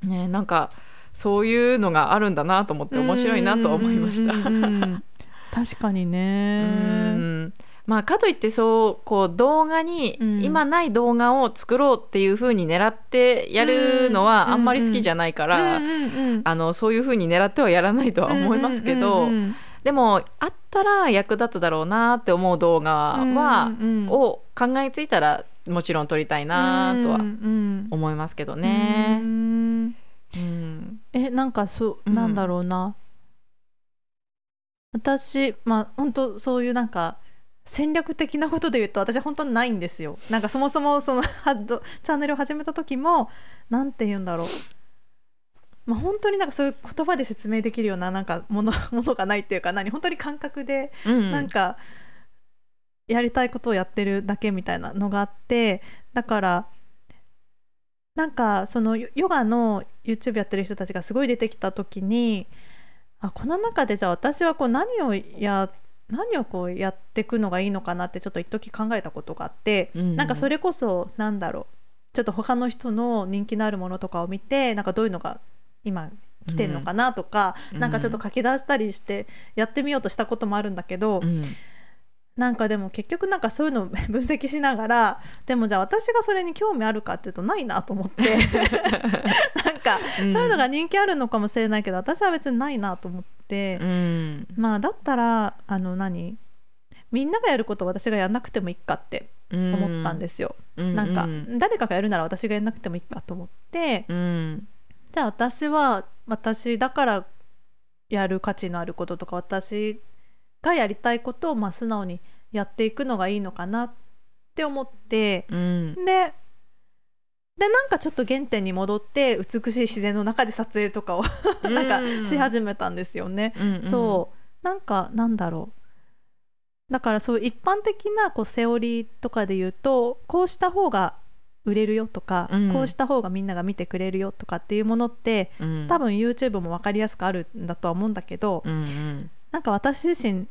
ねなんかそういうのがあるんだなと思って面白いなと思いました。確かにね。まあ、かといってそうこう動画に、今ない動画を作ろうっていうふうに狙ってやるのはあんまり好きじゃないから、あのそういうふうに狙ってはやらないとは思いますけど、でもあったら役立つだろうなって思う動画は、を考えついたらもちろん撮りたいなとは思いますけどね。うん。うん、えなんかそうなんだろうな、私まあ本当そういうなんか戦略的なことで言うと私本当にないんですよ。なんかそもそもそのチャンネルを始めた時も何て言うんだろう。まあ、本当になんかそういう言葉で説明できるようななんかもの ものがないっていうか何？本当に感覚でなんかやりたいことをやってるだけみたいなのがあってだからなんかそのヨガの YouTube やってる人たちがすごい出てきた時にあこの中でじゃあ私はこう何をや何をこうやっていくのがいいのかなってちょっと一時考えたことがあって、うん、なんかそれこそなんだろう。ちょっと他の人の人気のあるものとかを見てなんかどういうのが今来てんのかなとか、うん、なんかちょっと書き出したりしてやってみようとしたこともあるんだけど、うん、なんかでも結局なんかそういうのを 分析しながらでもじゃあ私がそれに興味あるかっていうとないなと思って。なんかそういうのが人気あるのかもしれないけど私は別にないなと思って、うん、まあだったらあの何？みんながやることを私がやんなくてもいいかって思ったんですよ。うん、なんか誰かがやるなら私がやんなくてもいいかと思って、うん、じゃあ私は私だからやる価値のあることとか私がやりたいことをまあ素直にやっていくのがいいのかなって思って、うん、ででなんかちょっと原点に戻って美しい自然の中で撮影とかをなんかし始めたんですよね。うんうん、そう。なんかなんだろう。だからそう一般的なこうセオリーとかで言うとこうした方が売れるよとか、うん、こうした方がみんなが見てくれるよとかっていうものって、うん、多分 YouTube も分かりやすくあるんだとは思うんだけど、うんうん、なんか私自身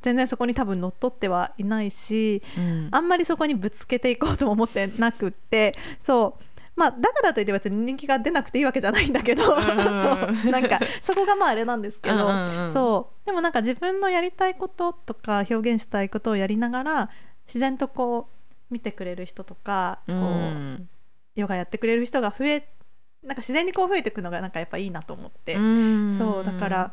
全然そこに多分乗っ取ってはいないし、うん。あんまりそこにぶつけていこうとも思ってなくってそう。まあだからといって別に人気が出なくていいわけじゃないんだけど、ん。そう。なんかそこがまああれなんですけど、そう。でもなんか自分のやりたいこととか表現したいことをやりながら自然とこう見てくれる人とかこう、うんヨガやってくれる人が増えなんか自然にこう増えていくのがなんかやっぱいいなと思って、うん。そう。だから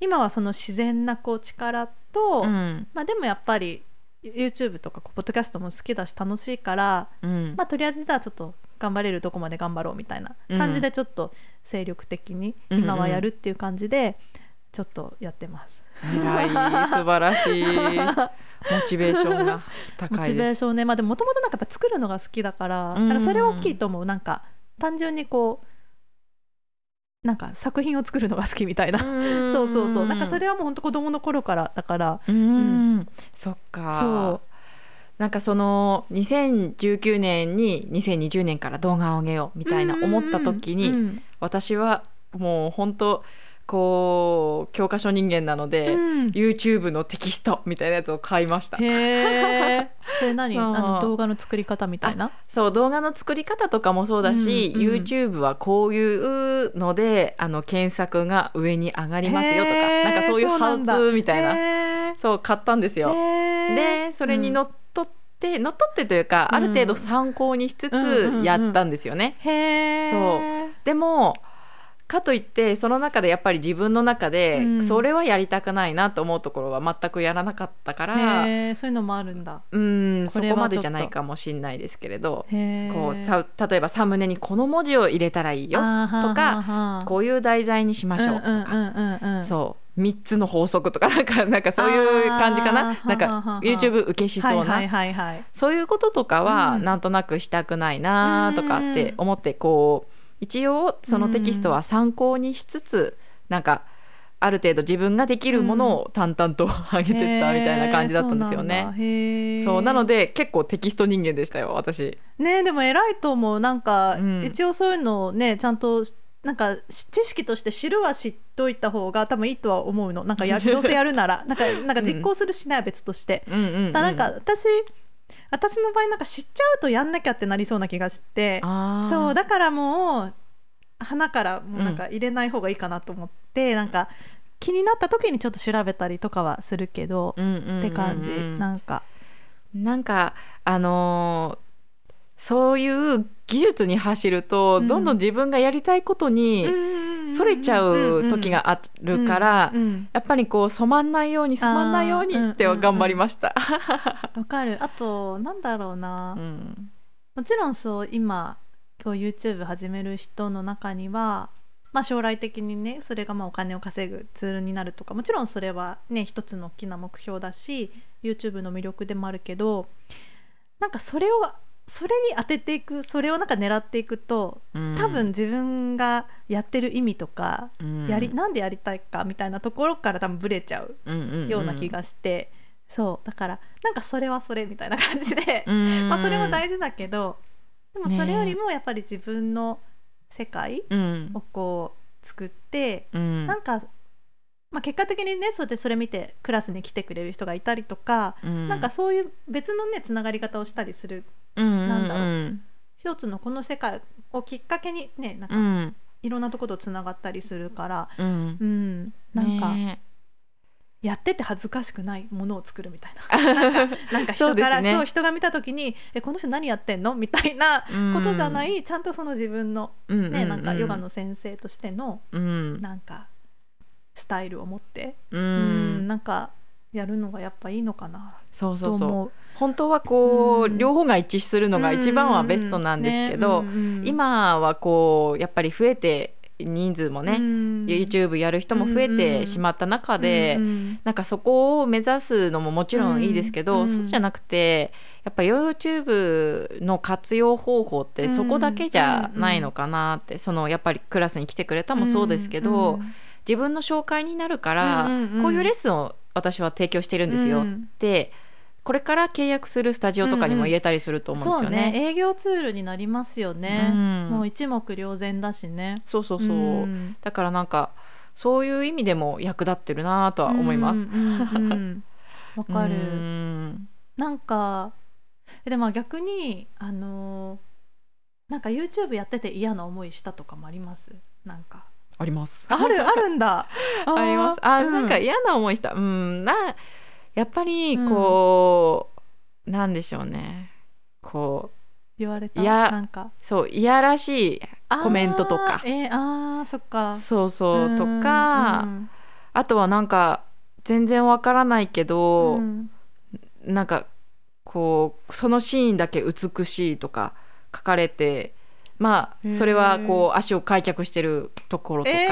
今はその自然なこう力と、うん。まあでもやっぱり YouTube とかポッドキャストも好きだし楽しいから、うん。まあとりあえずじゃあちょっと頑張れるとこまで頑張ろうみたいな感じでちょっと精力的に今はやるっていう感じでちょっとやってます。素晴らしいモチベーションが高モチベーションね。まあでももともとなんかやっぱ作るのが好きだから、うん。なんかそれは大きいと思う。なんか単純にこうなんか作品を作るのが好きみたいな、そうそうそう。なんかそれはもう本当子供の頃からだから。うん。そっか。そなんかその2019年に2020年から動画を上げようみたいな思った時に、私はもう本当こう教科書人間なので、うん。YouTube のテキストみたいなやつを買いました。へえそれ何？あの動画の作り方みたいな？そう動画の作り方とかもそうだし、うんうん。YouTube はこういうのであの検索が上に上がりますよとかなんかそういうハウツーみたいなそう買ったんですよ。でそれにのっとって、のっとってというか、うん。ある程度参考にしつうんうんうんうん。つやったんですよね。へえそう。でもかといってその中でやっぱり自分の中で、うん。それはやりたくないなと思うところは全くやらなかったからそういうのもあるんだ。うんそこまでじゃないかもしれないですけれどこうさ例えばサムネにこの文字を入れたらいいよとかこういう題材にしましょうとか、そう3つの法則とかなんか なんかそういう感じかあなーなんか YouTube 受けしそうな、そういうこととかはうん。なんとなくしたくないなとかって思ってこう一応そのテキストは参考にしつつなんかある程度自分ができるものを淡々と 上げてったみたいな感じだったんですよね。ねそうなので結構テキスト人間でしたよ私。ねでも偉いと思う。なんか、うん。一応そういうのをねちゃんとなんかし知識として知るは知っといた方が多分いいとは思うの。なんかや どうせやるなら。なんかなんか実行するしないは別として、うんうんうんだなんか私私の場合なんか知っちゃうとやんなきゃってなりそうな気がしてそうだからもう花からもうなんか入れない方がいいかなと思って、なんか気になった時にちょっと調べたりとかはするけど、うんうんうんうん。って感じ。なんか。なんかあのーそういう技術に走ると、うん。どんどん自分がやりたいことにそれちゃう時があるから、やっぱりこう染まんないように染まんないようにって頑張りました。わかる。あとなんだろうな、うん。もちろんそう今今日 YouTube 始める人の中には、まあ、将来的にねそれがまあお金を稼ぐツールになるとかもちろんそれはね一つの大きな目標だし YouTube の魅力でもあるけどなんかそれをそれに当てていくそれをなんか狙っていくとうん。多分自分がやってる意味とか、うん。やりなんでやりたいかみたいなところから多分ブレちゃううんうんうん。ような気がして、そう。だからなんかそれはそれみたいな感じで、うん。まあ、それも大事だけどでもそれよりもやっぱり自分の世界うんをこう作って、うん。なんか、まあ、結果的にねそうでそれ見てクラスに来てくれる人がいたりとか、うん。なんかそういう別のねつながり方をしたりするうんなんだろう。うん一つのこの世界をきっかけにねなんかうん。いろんなところとつながったりするから、うん。うん、なんか、ねやってて恥ずかしくないものを作るみたいな。なんかなんか人からそう,、人が見た時に「えこの人何やってんの?」みたいなことじゃない、ちゃんとその自分のうんうんね、なんかヨガの先生としてのうん。なんかスタイルを持って、ううんんなんかやるのがやっぱいいのかなそう。そうそうと思う。本当はこう、うん。両方が一致するのが一番はベストなんですけど、今はこうやっぱり増えて人数もね、うん。YouTube やる人も増えてしまった中で、うん。うんなんかそこを目指すのももちろんいいですけど、うん。そうじゃなくてやっぱ YouTube の活用方法ってそこだけじゃないのかなって、そのやっぱりクラスに来てくれたもそうですけど、うん。自分の紹介になるから、こういうレッスンを私は提供してるんですよ、うん。でこれから契約するスタジオとかにも言えたりすると思うんですそうよね。ね営業ツールになりますよね、うん。もう一目瞭然だしね。そうそうそう、ん。だからなんかそういう意味でも役立ってるなとは思います。うんうんうん。わかる。うん。なんかえでも逆にあのーなんか YouTube やってて嫌な思いしたとかもあります？なんか。あります。あるあるんだ。あ あります。あ、うん。なんか嫌な思いした。うん。なやっぱりこう、なんでしょうね。こ言われた？いやなんか？うそういやらしいコメントとか。えー、あーそっか。そうそうとうんか、うん。あとはなんか全然わからないけど、うん。なんかこうそのシーンだけ美しいとか書かれてまあそれはこう足を開脚してるところとか、え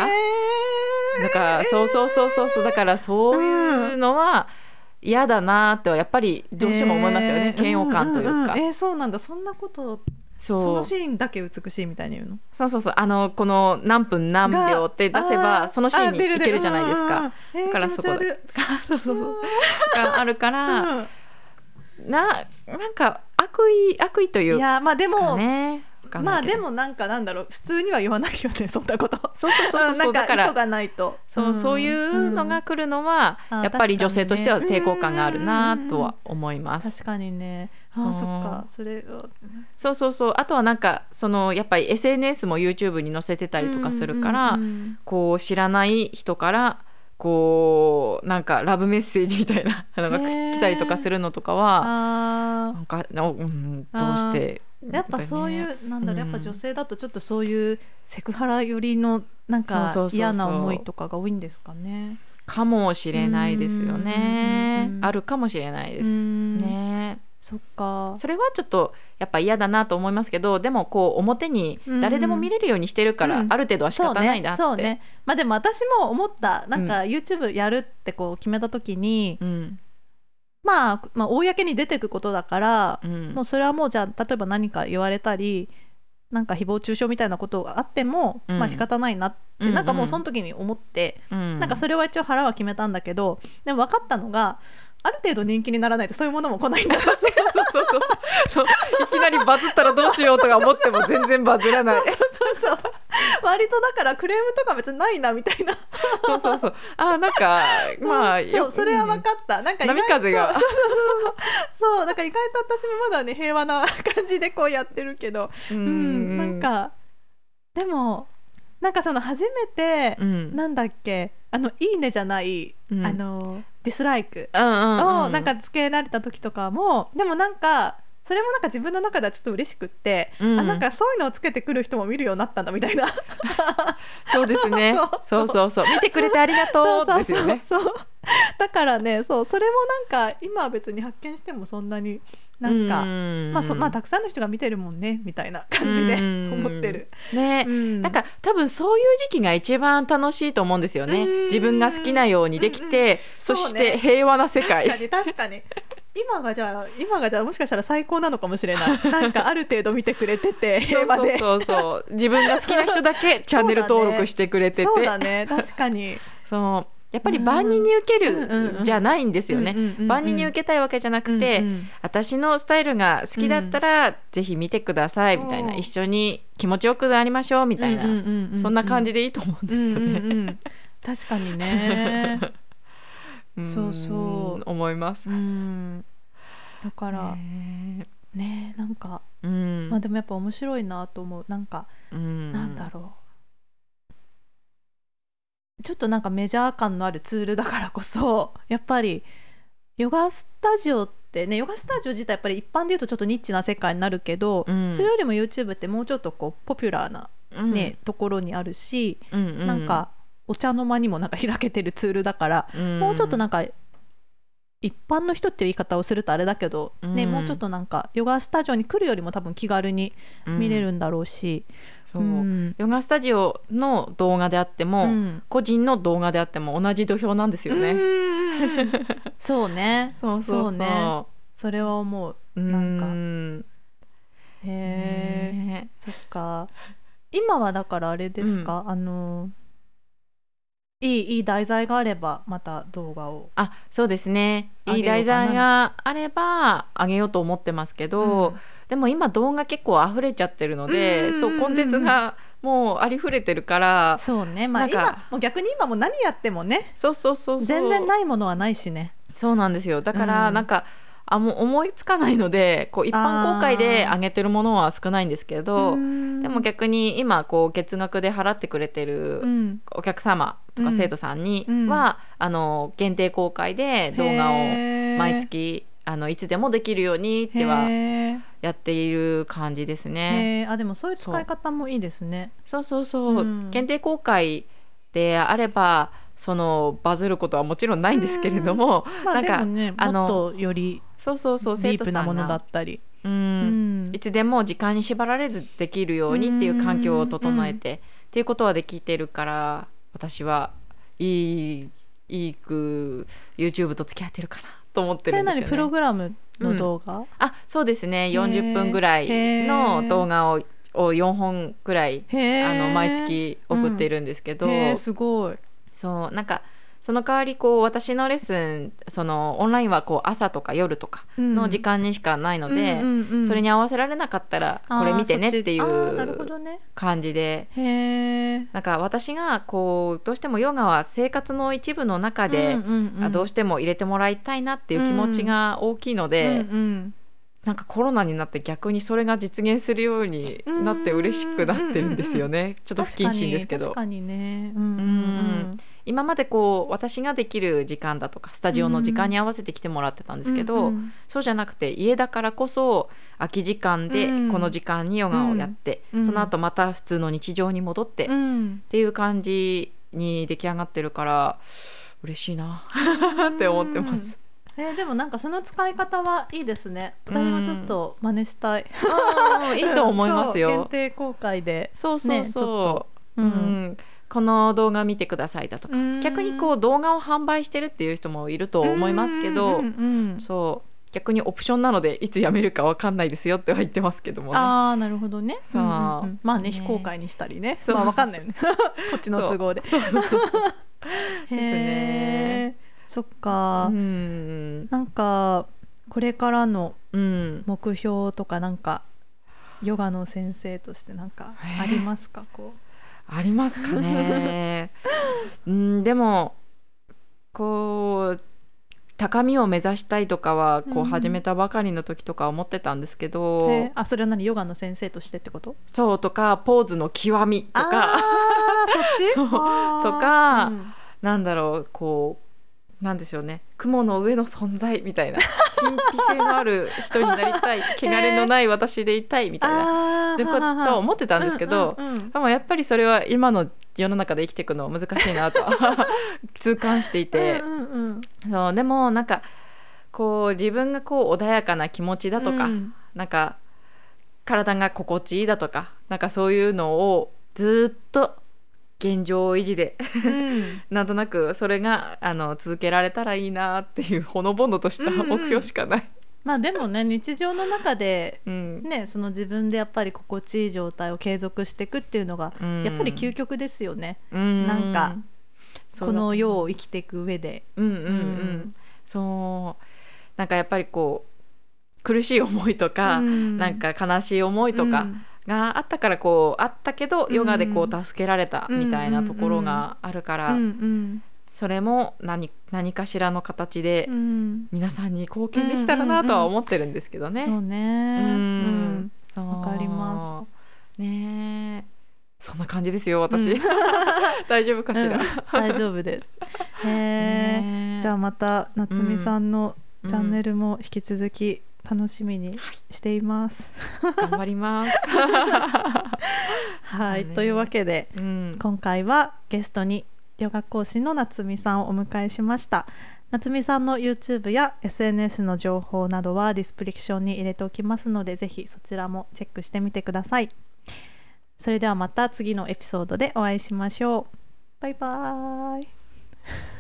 ー。だからそうそうそうそうそう。だからそういうのは嫌だなってはやっぱりどうしても思いますよね、えー嫌悪感というか、んんんえーそうなんだ。そんなことそう。そのシーンだけ美しいみたいに言うの？そうそうそう。あのこの何分何秒って出せあばーそのシーンにいけるじゃないですか。だからそこで。そうそうそう。があるから、うんななんか悪意悪意といういやまあでかも、ねまあでもなんかなんだろう普通には言わないよねそんなこと。そうそうそうそうなんか意図がないと。そう、んそういうのが来るのは、うんやっぱり女性としては抵抗感があるなうんとは思います。確かにね。あそう。ーそっか。それを。そうそうそう。あとはなんかそのやっぱり SNS も YouTube に載せてたりとかするから、こう知らない人からこうなんかラブメッセージみたいな のが来たりとかするのとかはあなんか、おうん、どうしてー。やっぱそういう、な。んだろうやっぱ女性性だとちょっとそういうセクハラ寄りのなんか嫌な思いとかが多いんですかね。かもしれないですよね。うんあるかもしれないですうんねそっか。それはちょっとやっぱ嫌だなと思いますけどでもこう表に誰でも見れるようにしてるから、うん。ある程度は仕方ないなって。そうね。ね。まあでも私も思った。なんか YouTube やるってこう決めた時に、うん。まあ、まあ公に出てくことだから、うん。もうそれはもうじゃあ例えば何か言われたりなんか誹謗中傷みたいなことがあっても、うん。まあ仕方ないなって、うんうん。なんかもうその時に思って、うん。なんかそれは一応腹は決めたんだけどでも分かったのがある程度人気にならないとそういうものも来ないんだ。そうそうそうそうそう。いきなりバズったらどうしようとか思っても全然バズらない。そうそうそう割とだからクレームとか別にないなみたいな。そうそうそう。あなんかまあそうそれは分かった、なんか意外波風が。そうそうそうそうそう。だから意外と私もまだね平和な感じでこうやってるけど。ううん、なんかでもなんかその初めて、うん。なんだっけあの「いいね」じゃない、うん。あのディスライクをなんかつけられた時とかもでもなんかそれもなんか自分の中ではちょっと嬉しくって、うんあなんかそういうのをつけてくる人も見るようになったんだみたいな。そうですね。そそう。うそうそう。見てくれてありがとう。ですよね。そうそう。だからねそうそれもなんか今は別に発見してもそんなになんか、うん。まあそまあたくさんの人が見てるもんねみたいな感じでう ん思ってる。ね、うん。なんか多分そういう時期が一番楽しいと思うんですよね。うん。自分が好きなようにできて、うんうんそして平和な世界。確かに確かに。今がじゃあ今がじゃあもしかしたら最高なのかもしれない。なんかある程度見てくれてて平和で。そうそうそうそう。自分が好きな人だけチャンネル登録してくれてて。そうだね。確かに。そうやっぱり万人に受けるじゃないんですよね。万人に受けたいわけじゃなくて、うんうん。私のスタイルが好きだったら、ぜひ見てくださいみたいなうん一緒に気持ちよくなりましょうみたいな、そんな感じでいいと思うんですよね。うんうんうん。確かにね。んそうそう。思います。うん。だからねねなんかうん。まあでもやっぱ面白いなと思う。なんかうん。なんだろうちょっとなんかメジャー感のあるツールだからこそ やっぱりヨガスタジオってねヨガスタジオ自体やっぱり一般で言うとちょっとニッチな世界になるけど、うん。それよりも YouTube ってもうちょっとこうポピュラーな、ねところにあるし、うんうんなんかお茶の間にもなんか開けてるツールだから、もうちょっとなんか一般の人っていう言い方をするとあれだけど、ねうん。もうちょっとなんかヨガスタジオに来るよりも多分気軽に見れるんだろうし、そう、うん。ヨガスタジオの動画であっても、うん。個人の動画であっても同じ土俵なんですよね。うんそうね。そうそうそう。そうね。それは思う。なんか。うん。へえ、ねそっか。今はだからあれですか、あのいいいい題材があればまた動画をあそうですね。いい題材があればあげようと思ってますけど、うん。でも今動画結構溢れちゃってるので、うんうんうんうん。そうコンテンツがもうありふれてるからそうね。まあ今もう逆に今もう何やってもねそうそうそうそう。全然ないものはないしね。そうなんですよ。だからなんか、あもう思いつかないのでこう一般公開で上げてるものは少ないんですけどでも逆に今こう月額で払ってくれてるお客様とか生徒さんには、うん、あの限定公開で動画を毎月あのいつでもできるようにってはやっている感じですね。あでもそういう使い方もいいですね。そうそうそう、うん、限定公開であればそのバズることはもちろんないんですけれども、まあ、なんか、ね、あのもっとよりそうそうそうディープなものだったり。うん、いつでも時間に縛られずできるようにっていう環境を整えて、っていうことはできてるから私はいいいいく YouTube と付き合ってるかなと思ってるんですよ、ね、プログラムの動画、うん、あそうですね。40分ぐらいの動画をを4本くらいあの毎月送っているんですけど、うん、すごいそうなんかその代わりこう私のレッスンそのオンラインはこう朝とか夜とかの時間にしかないので、それに合わせられなかったらこれ見てねっていう感じで、ね、なんか私がこうどうしてもヨガは生活の一部の中で、どうしても入れてもらいたいなっていう気持ちが大きいので、なんかコロナになって逆にそれが実現するようになって嬉しくなってるんですよね。ちょっと不謹慎ですけど。確かにね。うん、うん。今までこう私ができる時間だとかスタジオの時間に合わせて来てもらってたんですけど、うんうん、そうじゃなくて家だからこそ空き時間でこの時間にヨガをやって、うん、その後また普通の日常に戻って、っていう感じに出来上がってるから嬉しいな。って思ってます。えー、でもなんかその使い方はいいですね。私もちょっと真似したい、うん、いいと思いますよ。限定公開で。そうそうそう、ね、うん、うん。この動画見てくださいだとか。逆にこう動画を販売してるっていう人もいると思いますけど、そう。逆にオプションなのでいつ辞めるか分かんないですよっては言ってますけども、ね、ああなるほどね。そう、うんうんうん、まあね非公開にしたりね。まあ分かんないよね。こっちの都合で。そう。そうそうですねそっか。うん。なんかこれからの目標とかなんか、ヨガの先生としてなんかありますか？こう。ありますかね。うんでもこう高みを目指したいとかはこう始めたばかりの時とか思ってたんですけど、うん、あそれは何？ヨガの先生としてってこと？そうとかポーズの極みとか。そっち？とか、うん、なんだろうこうなんですよね。雲の上の存在みたいな。神秘性のある人になりたい。汚れのない私でいたいみたいな、ってことは思ってたんですけど、うんうんうん、でもやっぱりそれは今の世の中で生きていくのは難しいなと 痛感していて、うんうんうん、そうでもなんかこう自分がこう穏やかな気持ちだとか、うん、なんか体が心地いいだとかなんかそういうのをずっと現状維持で。うん、なんとなくそれがあの続けられたらいいなっていうほのぼのとした目標しかない。うんうんまあでもね日常の中で、ね、その自分でやっぱり心地いい状態を継続していくっていうのが、やっぱり究極ですよね、うん、なんかこの世を生きていく上で。うんうんうん、そう。なんかやっぱりこう苦しい思いとか、うん、なんか悲しい思いとか、があったからこうあったけどヨガでこう助けられたみたいなところがあるから、それも何何かしらの形で皆さんに貢献できたらなとは思ってるんですけどね。そうね。うん。わかります。ね。そんな感じですよ私、うん、大丈夫かしら、うん、大丈夫です。へえじゃあまた夏美さんのチャンネルも引き続き楽しみにしています。はい、頑張ります。はい、ね、というわけで、うん、今回はゲストにヨガ講師の夏美さんをお迎えしました。夏美さんの YouTube や SNS の情報などはディスプリクションに入れておきますので、ぜひそちらもチェックしてみてください。それではまた次のエピソードでお会いしましょう。バイバーイ。